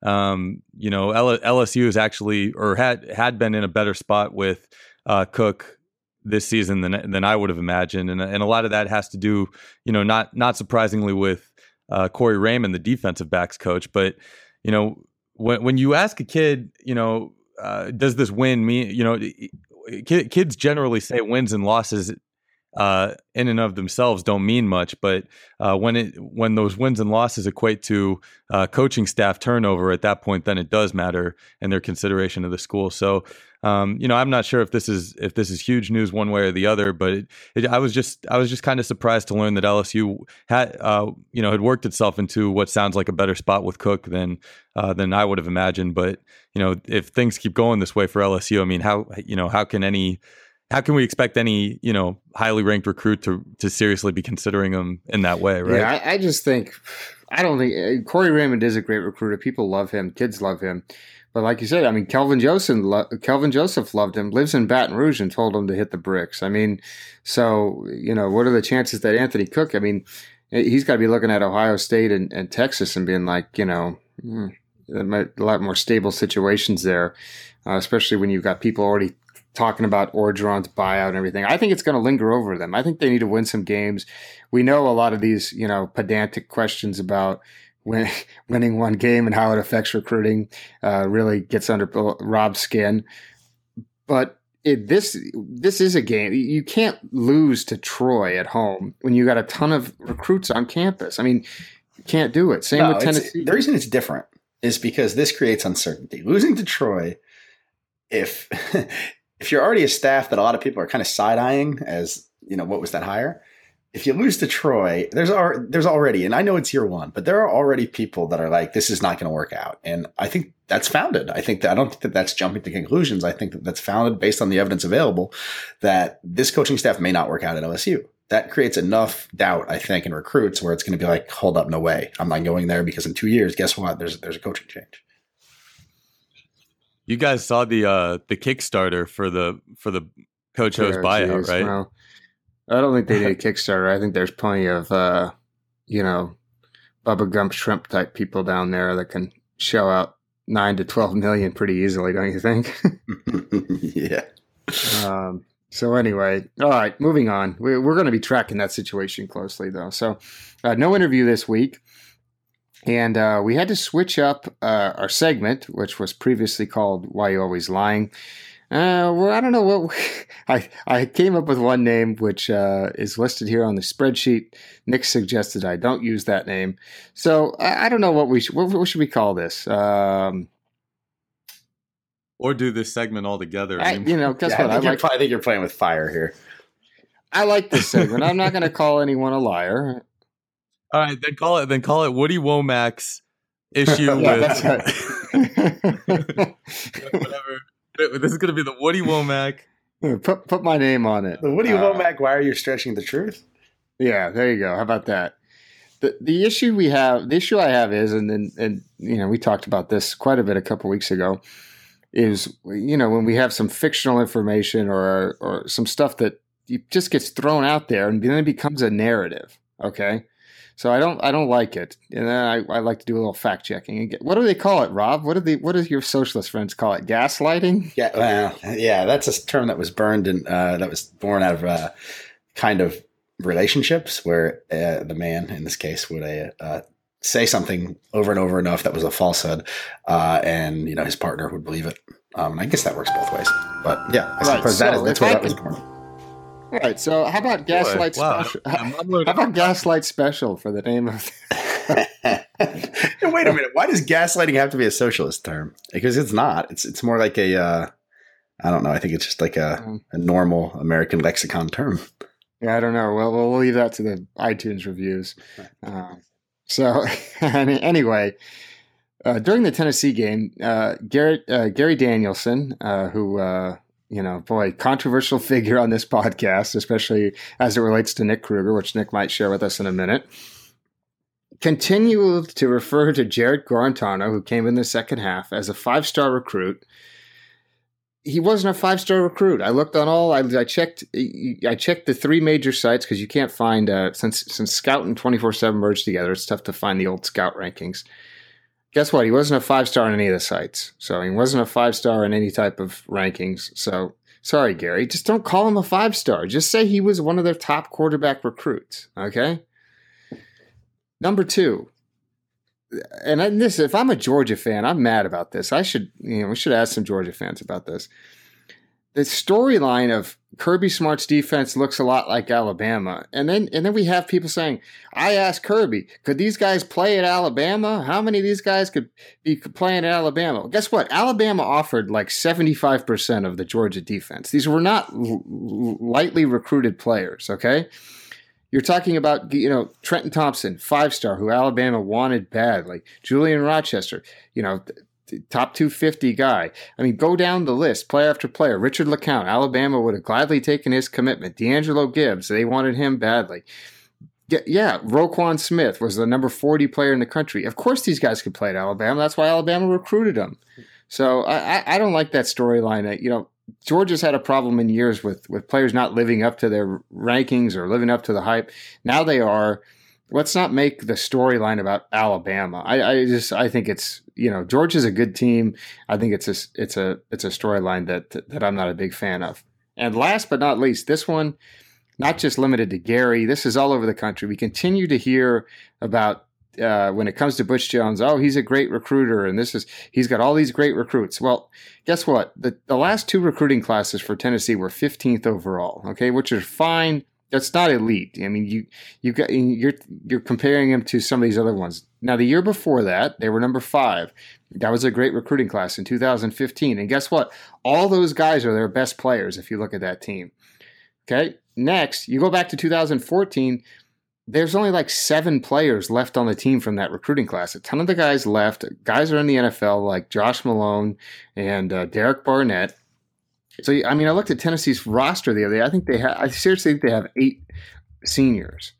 um, you know, L- LSU is actually or had had been in a better spot with uh, Cook this season than than I would have imagined, and and a lot of that has to do, you know, not not surprisingly with uh, Corey Raymond, the defensive backs coach, but you know, when when you ask a kid, you know, uh, does this win mean, you know, kids generally say wins and losses uh, in and of themselves don't mean much, but uh, when it when those wins and losses equate to uh, coaching staff turnover, at that point, then it does matter in their consideration of the school. So, um, you know, I'm not sure if this is if this is huge news one way or the other, but it, it, I was just I was just kind of surprised to learn that LSU had uh, you know had worked itself into what sounds like a better spot with Cook than uh, than I would have imagined. But you know, if things keep going this way for LSU, I mean, how you know how can any how can we expect any you know highly ranked recruit to to seriously be considering him in that way right? Yeah i, I just think i don't think uh, corey raymond is a great recruiter. People love him. Kids love him. But like you said i mean kelvin joseph lo- kelvin joseph loved him lives in baton rouge and told him to hit the bricks. I mean so you know what are the chances that anthony cook i mean he's got to be looking at ohio state and, and texas and being like you know hmm, a lot more stable situations there uh, especially when you've got people already talking about Orgeron's buyout and everything. I think it's going to linger over them. I think they need to win some games. We know a lot of these, you know, pedantic questions about win, winning one game and how it affects recruiting uh, really gets under Rob's skin. But it, this this is a game you can't lose to Troy at home when you got a ton of recruits on campus. I mean, you can't do it. Same no, with Tennessee. The reason it's different is because this creates uncertainty. Losing to Troy, if if you're already a staff that a lot of people are kind of side eyeing as, you know, what was that hire? If you lose to Troy, there's there's already, and I know it's year one, but there are already people that are like, this is not going to work out. And I think that's founded. I think that I don't think that that's jumping to conclusions. I think that that's founded based on the evidence available that this coaching staff may not work out at LSU. That creates enough doubt, I think, in recruits where it's going to be like, hold up, no way, I'm not going there because in two years, guess what? There's there's a coaching change. You guys saw the uh the Kickstarter for the for the Coach O's buyout, geez, right? Well, I don't think they need a Kickstarter. I think there's plenty of uh, you know, Bubba Gump shrimp type people down there that can show out nine to twelve million pretty easily, don't you think? yeah. Um, so anyway, all right, moving on. We, are going to be tracking that situation closely, though. So, uh, no interview this week. And uh, we had to switch up uh, our segment, which was previously called "Why You Always Lying." Uh, well, I don't know what I I came up with one name which uh, is listed here on the spreadsheet. Nick suggested I don't use that name, so I, I don't know what we should, what, what, should we call this. Um, or do this segment altogether. I, you know, guess yeah, what? I, think like, I think you're playing with fire here. I like this segment. I'm not going to call anyone a liar. All right, then call it then call it Woody Wommack's issue with whatever. This is going to be the Woody Wommack. Put put my name on it. The Woody uh, Wommack. Why are you stretching the truth? Yeah, there you go. How about that? The the issue we have, the issue I have is, and then and you know we talked about this quite a bit a couple weeks ago, is you know when we have some fictional information or or some stuff that just gets thrown out there and then it becomes a narrative. Okay, so I don't I don't like it, and then I, I like to do a little fact checking. What do they call it, Rob? What do they what do your socialist friends call it? Gaslighting? Yeah, well, yeah, that's a term that was burned and uh, that was born out of uh, kind of relationships where uh, the man in this case would uh, say something over and over enough that was a falsehood, uh, and you know his partner would believe it. Um, I guess that works both ways, but yeah, I right, suppose so that is, that's where that was born. All right. So how about Gaslight wow. Special? How, how about Gaslight Special for the name of? Wait a minute. Why does gaslighting have to be a socialist term? Because it's not. It's it's more like a. Uh, I don't know. I think it's just like a, mm. a normal American lexicon term. Yeah, I don't know. Well, we'll leave that to the iTunes reviews. Uh, so, anyway, uh, during the Tennessee game, uh, Garrett uh, Gary Danielson, uh, who uh, you know, boy, controversial figure on this podcast, especially as it relates to Nick Krueger, which Nick might share with us in a minute. Continued to refer to Jarrett Guarantano, who came in the second half, as a five star recruit. He wasn't a five star recruit. I looked on all. I, I, checked. I checked the three major sites because you can't find uh, since since Scout and twenty four seven merged together. It's tough to find the old Scout rankings guess what? He wasn't a five star on any of the sites. So he wasn't a five star in any type of rankings. So Sorry, Gary. Just don't call him a five star. Just say he was one of their top quarterback recruits. Okay. Number two, and this, if I'm a Georgia fan, I'm mad about this. I should, you know, we should ask some Georgia fans about this. The storyline of Kirby Smart's defense looks a lot like Alabama, and then and then we have people saying, "I asked Kirby, could these guys play at Alabama? How many of these guys could be playing at Alabama?" Well, guess what? Alabama offered like 75 percent of the Georgia defense. These were not l- lightly recruited players. Okay, you're talking about, you know, Trenton Thompson, five star, who Alabama wanted badly. Julian Rochester, you know, top 250 guy. I mean, go down the list, player after player. Richard LeCounte, Alabama would have gladly taken his commitment. D'Angelo Gibbs, they wanted him badly. Yeah, Roquan Smith was the number 40 player in the country. Of course, these guys could play at Alabama. That's why Alabama recruited them. So I, I don't like that storyline. You know, Georgia's had a problem in years with with players not living up to their rankings or living up to the hype. Now they are. Let's not make the storyline about Alabama. I, I just I think it's you know Georgia's a good team. I think it's a it's a it's a storyline that that I'm not a big fan of. And last but not least, this one, not just limited to Gary. This is all over the country. We continue to hear about uh, when it comes to Butch Jones, oh, he's a great recruiter, and this is he's got all these great recruits. Well, guess what? The the last two recruiting classes for Tennessee were 15th overall. Okay, which is fine. That's not elite. I mean, you you got you're you're comparing him to some of these other ones. Now, the year before that, they were number five. That was a great recruiting class in 2015. And guess what? All those guys are their best players if you look at that team. Okay. Next, you go back to 2014 there's only like seven players left on the team from that recruiting class. A ton of the guys left. Guys are in the NFL like Josh Malone and uh, Derek Barnett. So I mean, I looked at Tennessee's roster the other day. I think they have. I seriously think they have eight seniors.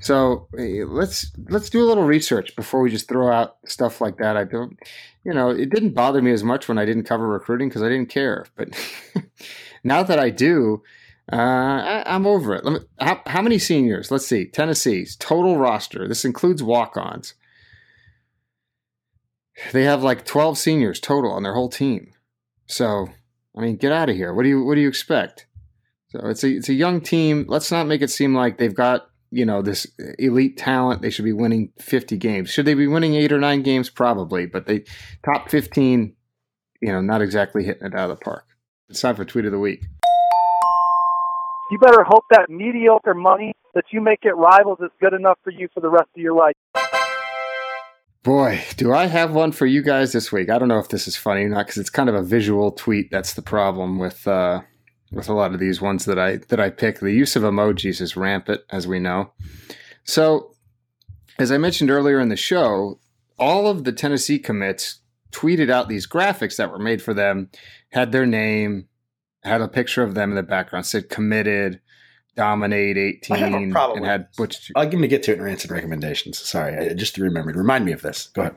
So let's let's do a little research before we just throw out stuff like that. I don't, you know, it didn't bother me as much when I didn't cover recruiting because I didn't care. But now that I do, uh, I, am over it. Me, how, how, many seniors? Let's see. Tennessee's total roster. This includes walk-ons. They have like 12 seniors total on their whole team. So, I mean, get out of here. What do you What do you expect? So it's a it's a young team. Let's not make it seem like they've got you know this elite talent. They should be winning 50 games. Should they be winning eight or nine games? Probably, but they top 15. You know, not exactly hitting it out of the park. It's time for tweet of the week you better hope that mediocre money that you make at Rivals is good enough for you for the rest of your life. Boy, do I have one for you guys this week. I don't know if this is funny or not because it's kind of a visual tweet. That's the problem with uh, with a lot of these ones that I that I pick. The use of emojis is rampant, as we know. So, as I mentioned earlier in the show, all of the Tennessee commits tweeted out these graphics that were made for them, had their name, had a picture of them in the background, said committed, dominate 18, and had Butch. I'll give me to get to it in rants and recommendations. Sorry, I just remembered. Remind me of this. Go ahead.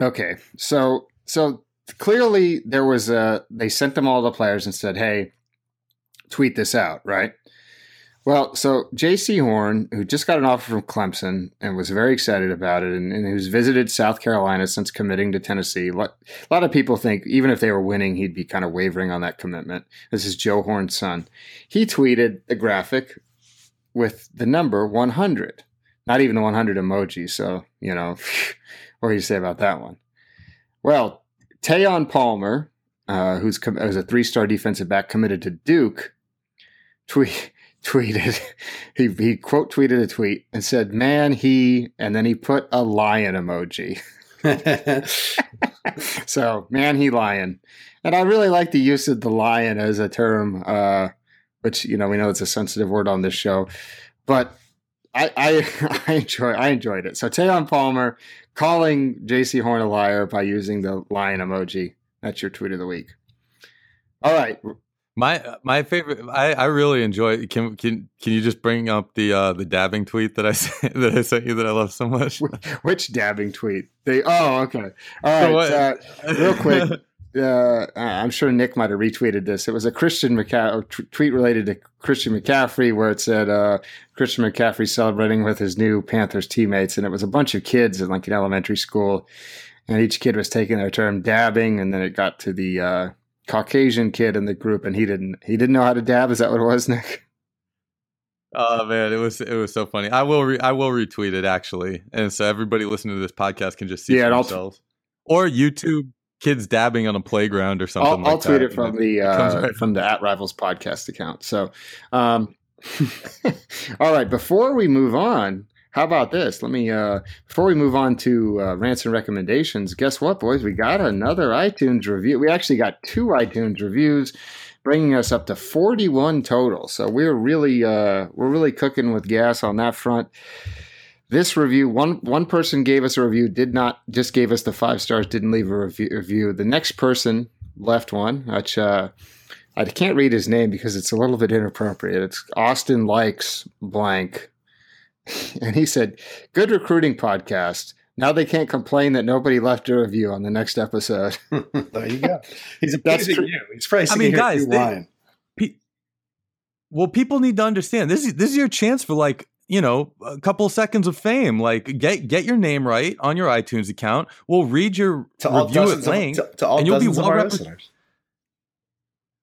Okay, so so clearly there was a. They sent them all the players and said, "Hey, tweet this out," right? Well, so Jaycee Horn, who just got an offer from Clemson and was very excited about it, and, and who's visited South Carolina since committing to Tennessee. A lot of people think even if they were winning, he'd be kind of wavering on that commitment. This is Joe Horn's son. He tweeted a graphic with the number 100, not even the 100 emoji. So, you know, what do you say about that one? Well, Tayon Palmer, uh, who's, who's a three star defensive back committed to Duke, tweet tweeted, he, he quote tweeted a tweet and said, man, he, and then he put a lion emoji. so, man, he lion. And I really like the use of the lion as a term, uh, which, you know, we know it's a sensitive word on this show, but I, I, I enjoy, I enjoyed it. So Taiyon Palmer calling Jaycee Horn a liar by using the lion emoji. That's your tweet of the week. All right. My my favorite, I, I really enjoy. Can can can you just bring up the uh, the dabbing tweet that I sent, that I sent you that I love so much? Which dabbing tweet? They oh okay. All right, uh, real quick. Uh, I'm sure Nick might have retweeted this. It was a Christian McCaffrey t- tweet related to Christian McCaffrey, where it said uh, Christian McCaffrey celebrating with his new Panthers teammates, and it was a bunch of kids in like an elementary school, and each kid was taking their term dabbing, and then it got to the uh, Caucasian kid in the group, and he didn't he didn't know how to dab. Is that what it was, Nick? Oh man, it was it was so funny. I will re- I will retweet it actually, and so everybody listening to this podcast can just see Yeah, for and I'll- or YouTube kids dabbing on a playground or something. I'll, like I'll tweet that. it from the It uh, right- from the at Rivals podcast account. So, um, all right. Before we move on, how about this? Let me uh, before we move on to uh, rants and recommendations. Guess what, boys? We got another iTunes review. We actually got two iTunes reviews, bringing us up to forty-one total. So we're really uh, we're really cooking with gas on that front. This review, one one person gave us a review, did not just gave us the five stars, didn't leave a review. review. The next person left one, which uh, I can't read his name because it's a little bit inappropriate. It's Austin likes blank, and he said, "Good recruiting podcast." Now they can't complain that nobody left a review on the next episode. there you go. He's That's appeasing true. you. He's probably I mean, guys, through they- Pe- well, people need to understand this is this is your chance for like you know a couple seconds of fame. Like get get your name right on your iTunes account. We'll read your to all review at length. of, to, to all and you'll be dozens of well our listeners.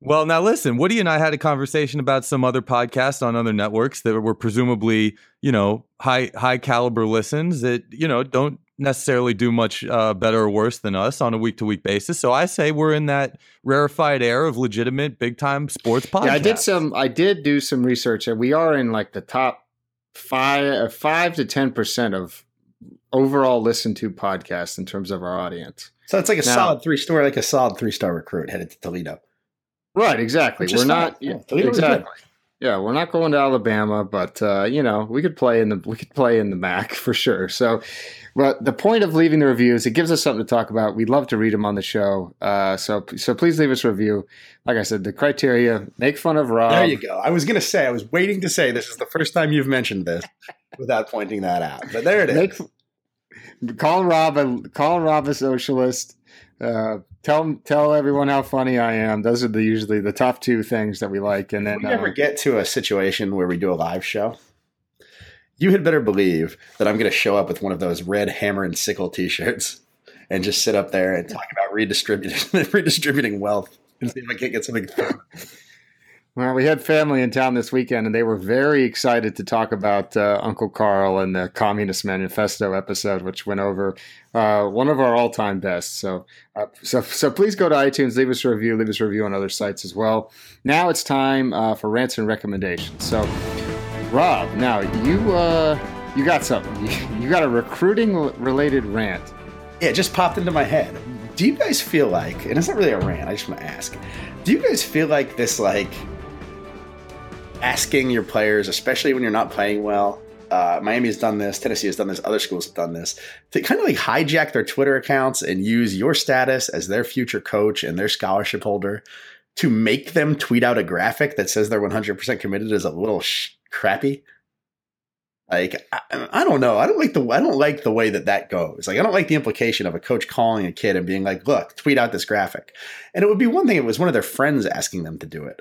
Well, now listen, Woody and I had a conversation about some other podcasts on other networks that were presumably, you know, high high caliber listens that, you know, don't necessarily do much uh, better or worse than us on a week to week basis. So I say we're in that rarefied air of legitimate big time sports podcasts. Yeah, I did some. I did do some research, and we are in like the top five, uh, five to ten percent of overall listened to podcasts in terms of our audience. So it's like a Now- solid three star, like a solid three star recruit headed to Toledo. Right, exactly. We're not Yeah, yeah, Toledo's good. exactly. Yeah, we're not going to Alabama, but uh, you know we could play in the we could play in the MAC for sure. So, but the point of leaving the reviews, it gives us something to talk about. We'd love to read them on the show. Uh, so so please leave us a review. Like I said, the criteria: make fun of Rob. There you go. I was going to say, I was waiting to say this is the first time you've mentioned this without pointing that out. But there it is. Make, call Rob a call Rob a socialist. Uh, tell tell everyone how funny I am. Those are the usually the top two things that we like. And If then we ever uh, get to a situation where we do a live show, you had better believe that I'm going to show up with one of those red hammer and sickle T-shirts and just sit up there and talk about redistributing redistributing wealth and see if I can't get something. Well, we had family in town this weekend, and they were very excited to talk about uh, Uncle Carl and the Communist Manifesto episode, which went over uh, one of our all time bests. So, uh, so so please go to iTunes, leave us a review, leave us a review on other sites as well. Now it's time uh, for rants and recommendations. So. Rob, now you uh, you got something. You got a recruiting related rant. Yeah, it just popped into my head. Do you guys feel like, and it's not really a rant, I just want to ask, do you guys feel like this, like, asking your players, especially when you're not playing well? Uh, Miami has done this, Tennessee has done this, other schools have done this, to kind of like hijack their Twitter accounts and use your status as their future coach and their scholarship holder to make them tweet out a graphic that says they're 100% committed is a little sh- crappy. Like I, I don't know. I don't like the I don't like the way that that goes. Like I don't like the implication of a coach calling a kid and being like, "Look, tweet out this graphic." And it would be one thing if it was one of their friends asking them to do it,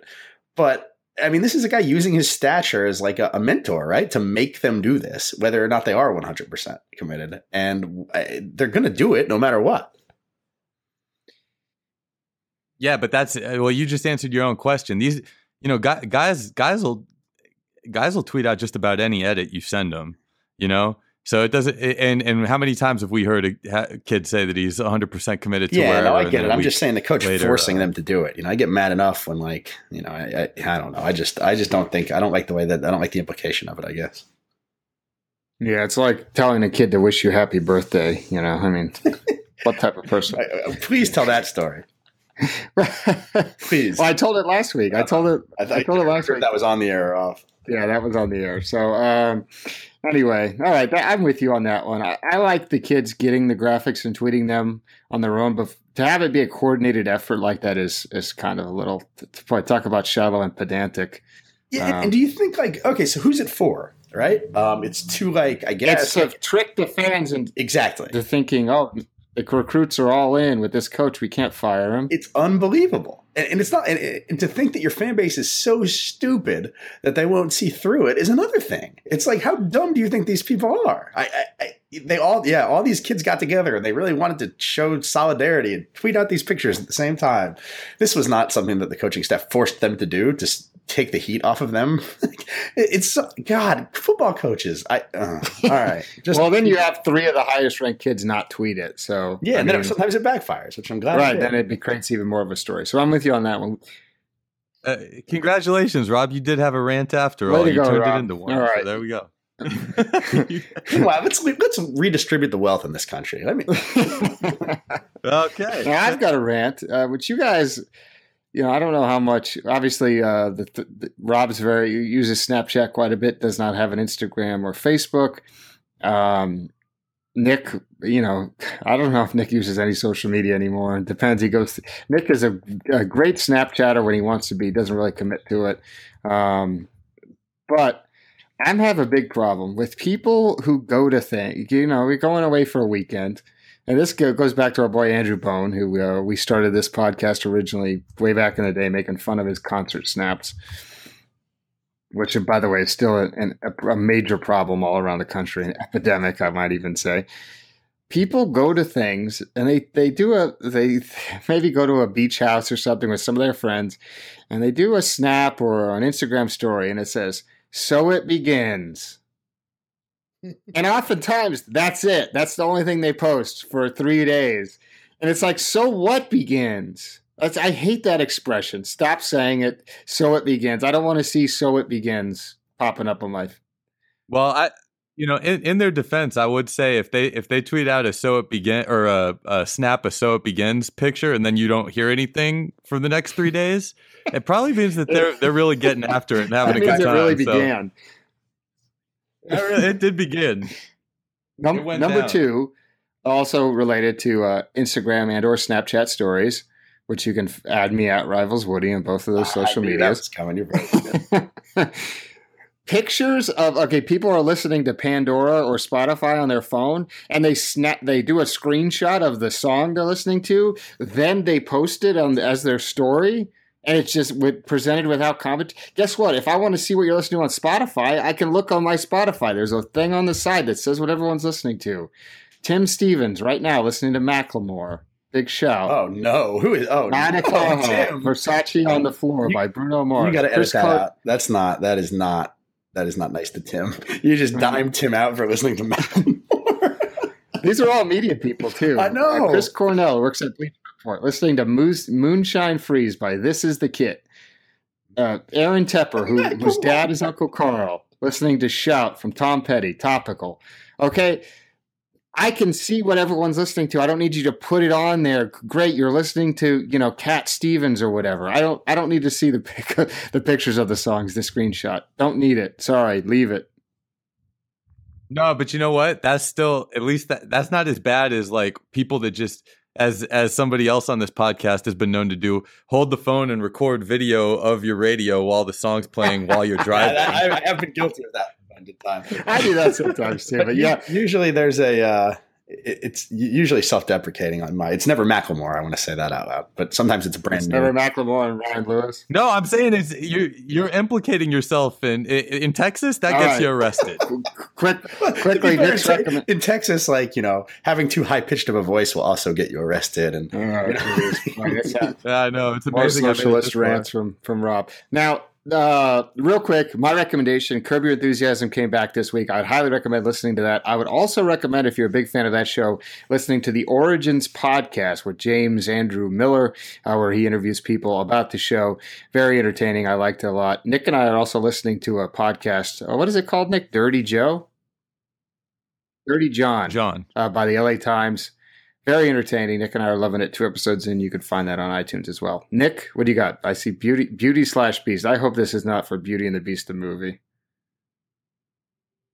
but I mean, this is a guy using his stature as like a, a mentor, right, to make them do this, whether or not they are 100% committed, and uh, they're going to do it no matter what. Yeah, but that's uh, well. You just answered your own question. These, you know, guys, guys, guys will guys will tweet out just about any edit you send them. You know, so it doesn't. And and how many times have we heard a kid say that he's 100 percent committed to yeah, wherever? no, I get it. I'm just saying the coach later, forcing uh, them to do it. You know, I get mad enough when like, you know, I, I I don't know. I just I just don't think I don't like the way that I don't like the implication of it. I guess. Yeah, it's like telling a kid to wish you happy birthday. You know, I mean, what type of person? I- I- please tell that story. Please. Well, I told it last week. I told it. I, I told it last sure week. that was on the air or off. Yeah, that was on the air. So, um, anyway, all right, that, I'm with you on that one. I, I like the kids getting the graphics and tweeting them on their own, but to have it be a coordinated effort like that is is kind of a little. To, to talk about shallow and pedantic. Yeah, and- Um, and do you think like okay, so who's it for? Right? Um, it's to like I guess It's to trick the fans into exactly. the thinking, oh, the recruits are all in with this coach. We can't fire him. It's unbelievable, and, and it's not. And, and to think that your fan base is so stupid that they won't see through it is another thing. It's like how dumb do you think these people are? I, I, I they all yeah all these kids got together and they really wanted to show solidarity and tweet out these pictures at the same time this was not something that the coaching staff forced them to do to take the heat off of them it's god football coaches i uh, all right just well then you have three of the highest ranked kids not tweet it so yeah I and mean, then sometimes it backfires which i'm glad right then it creates even more of a story so i'm with you on that one uh, congratulations, Rob! You did have a rant after all. You go, turned Rob. it into one. All right, so there we go. well, let's let's redistribute the wealth in this country. I mean, okay. Now, I've got a rant, uh, which you guys, you know, I don't know how much. Obviously, uh, the, the, Rob's very uses Snapchat quite a bit. Does not have an Instagram or Facebook. Um, Nick, you know, I don't know if Nick uses any social media anymore. It depends. He goes. Nick is a, a great Snapchatter when he wants to be. Doesn't really commit to it. Um, but I'm have a big problem with people who go to things. You know, we're going away for a weekend, and this goes back to our boy Andrew Bone, who uh, we started this podcast originally way back in the day, making fun of his concert snaps, which, by the way, is still a major problem all around the country, an epidemic, I might even say. People go to things and they, they do a they maybe go to a beach house or something with some of their friends, and they do a snap or an Instagram story, and it says so it begins. And oftentimes that's it. That's the only thing they post for three days. And it's like, so what begins? That's, I hate that expression. Stop saying it. So it begins. I don't want to see so it begins popping up on my. Well, I, you know, in, in their defense, I would say if they if they tweet out a so it begin or a, a snap a so it begins picture and then you don't hear anything for the next three days, it probably means that they're they're really getting after it and having a good time. It really began. So, it did begin. Num- number down. two, also related to uh, Instagram and or Snapchat stories, which you can add me at Rivals Woody on both of those social medias. coming. You're right. pictures of okay people are listening to pandora or spotify on their phone and they snap they do a screenshot of the song they're listening to then they post it on as their story and it's just with, presented without comment. Guess what? If I want to see what you're listening to on Spotify, I can look on my Spotify. There's a thing on the side that says what everyone's listening to. Tim Stevens right now listening to Macklemore. Big shout. Oh no! Who is? Oh, Monica oh, Versace on the floor you, by Bruno Mars. You got to edit that out. That's not. That is not. That is not nice to Tim. You just mm-hmm. dimed Tim out for listening to Macklemore. These are all media people too. I know. Uh, Chris Cornell works at Bleacher Report. Listening to Moose, Moonshine Freeze by This Is the Kit. Uh, Aaron Tepper, who, whose dad is Uncle Carl, listening to Shout from Tom Petty, topical. Okay, I can see what everyone's listening to. I don't need you to put it on there. Great, you're listening to you know Cat Stevens or whatever. I don't. I don't need to see the pic- the pictures of the songs, the screenshot. Don't need it. Sorry, leave it. No, but you know what? That's still at least that that's not as bad as like people that just as as somebody else on this podcast has been known to do, hold the phone and record video of your radio while the song's playing while you're driving. I, I, have been guilty of that from time time. I do that sometimes too, but yeah. Usually there's a uh, it's usually self-deprecating on my. It's never Macklemore. I want to say that out loud, but sometimes it's brand it's new. Never Macklemore and Ryan Lewis. No, I'm saying it's you. You're implicating yourself in in Texas. That All gets right. you arrested. Quick, quickly, Nick's recommend- in Texas, like you know, having too high pitched of a voice will also get you arrested. And right. yeah, I know it's amazing. More socialist rants from from Rob. Now, uh, real quick, my recommendation, Curb Your Enthusiasm, came back this week. I'd highly recommend listening to that. I would also recommend, if you're a big fan of that show, listening to the Origins podcast with James Andrew Miller, uh, where he interviews people about the show. Very entertaining. I liked it a lot. Nick and I are also listening to a podcast. Uh, what is it called, Nick? Dirty Joe? Dirty John. John. Uh, by the LA Times. Very entertaining. Nick and I are loving it. Two episodes in, you can find that on iTunes as well. Nick, what do you got? I see Beauty Beauty slash Beast. I hope this is not for Beauty and the Beast the movie.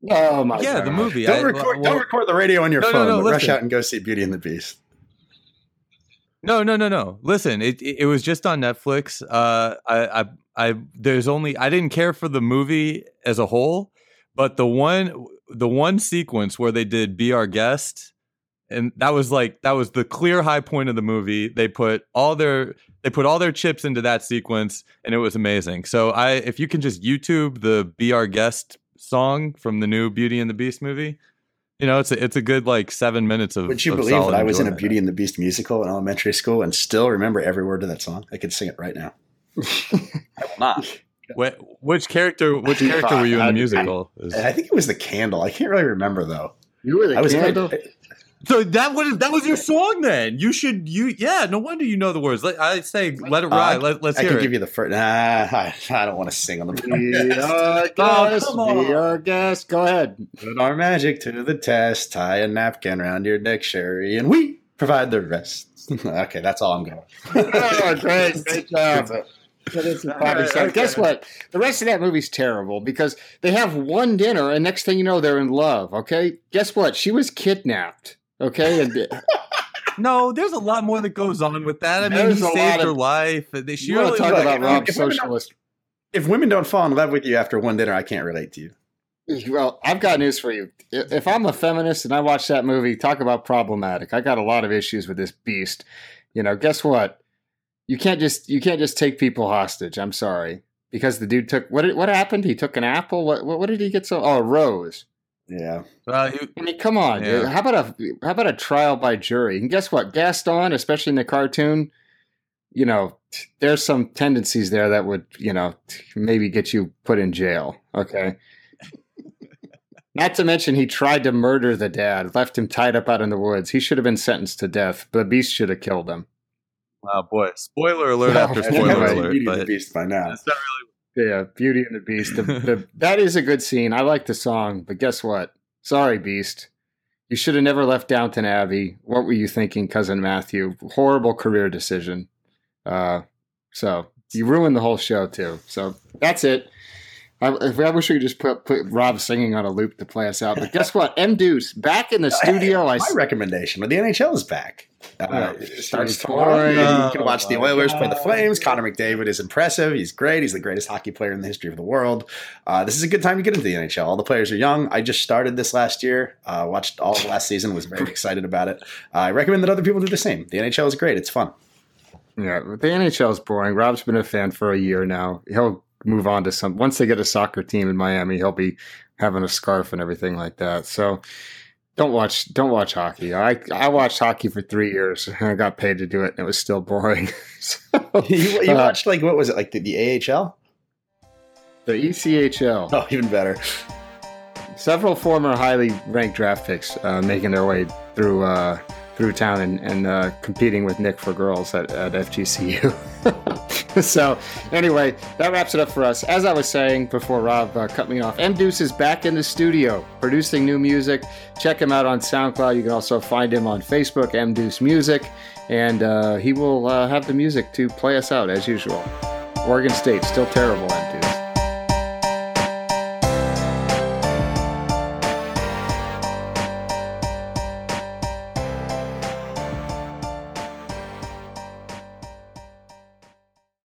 Oh my yeah, God. the movie. Don't, I, record, well, don't record the radio on your no, phone. No, no, rush out and go see Beauty and the Beast. No, no, no, no. Listen, it it was just on Netflix. Uh, I, I, I, there's only I didn't care for the movie as a whole, but the one, the one sequence where they did "Be Our Guest," and that was like that was the clear high point of the movie they put all their they put all their chips into that sequence and it was amazing so i if you can just youtube the be our guest song from the new beauty and the beast movie You know, it's a, it's a good like seven minutes of. Would you of believe that I was in a. Beauty and the Beast musical in elementary school and still remember every word of that song? I could sing it right now. I will not. Wh- which character? Which character were you in the musical? Is- I think it was the candle. I can't really remember though. You were the I was candle. So that was that was your song then. You should you yeah. No wonder you know the words. Let, I say let it Uh, ride. Let, let's I hear can it. give you the first. Nah, I, I don't want to sing on the podcast. our Oh, come on. Be our guest. Go ahead. Put our magic to the test. Tie a napkin around your neck, Sherry, and we provide the rest. okay, that's all I'm going. Oh, great. Great job. That's it. A All right, okay. Guess what? The rest of that movie's terrible because they have one dinner and next thing you know, they're in love. Okay. Guess what? She was kidnapped. Okay. And No, there's a lot more that goes on with that. I mean, There's he saved of- her life. They, she you really to talk like, about if- Rob's if women don't- socialist. If women don't fall in love with you after one dinner, I can't relate to you. Well, I've got news for you. If I'm a feminist and I watch that movie, talk about problematic. I got a lot of issues with this beast. You know, guess what? You can't just you can't just take people hostage. I'm sorry because the dude took what what happened? He took an apple. What what, what did he get? So oh, a rose. Yeah. Uh, he- I mean, come on. Yeah. dude. How about a how about a trial by jury? And guess what? Gaston, especially in the cartoon, you know, there's some tendencies there that would, you know, maybe get you put in jail. Okay. Not to mention, he tried to murder the dad, left him tied up out in the woods. He should have been sentenced to death. The beast should have killed him. oh boy, spoiler alert Well, after I spoiler think alert. Beauty and the Beast by now. it's not Yeah, Beauty and the Beast. The, the, that is a good scene. I like the song, but guess what? Sorry, Beast. You should have never left Downton Abbey. What were you thinking, cousin Matthew? Horrible career decision. Uh, so you ruined the whole show too. So that's it. I, I wish we could just put put Rob singing on a loop to play us out. But guess what? M Deuce back in the studio. I My recommendation, but the NHL is back. Uh, it starts tomorrow. boring. You can watch Oh, the my Oilers play the Flames. Connor McDavid is impressive. He's great. He's the greatest hockey player in the history of the world. Uh, this is a good time to get into the NHL. All the players are young. I just started this last year. Uh, watched all of last season. Was very excited about it. Uh, I recommend that other people do the same. The NHL is great. It's fun. Yeah, the NHL is boring. Rob's been a fan for a year now. He'll move on to some. Once they get a soccer team in Miami, he'll be having a scarf and everything like that. So don't watch don't watch hockey. I I watched hockey for three years and I got paid to do it, and it was still boring. so, you you uh, watched like what was it like the, the AHL? the ECHL. Oh, even better. Several former highly ranked draft picks uh, making their way through uh, through town and, and uh, competing with Nick for girls at, at FGCU. so anyway, that wraps it up for us. As I was saying before Rob uh, cut me off, M Deuce is back in the studio producing new music. Check him out on SoundCloud. You can also find him on Facebook, M Deuce Music, and uh, he will uh, have the music to play us out as usual. Oregon State still terrible, M Deuce.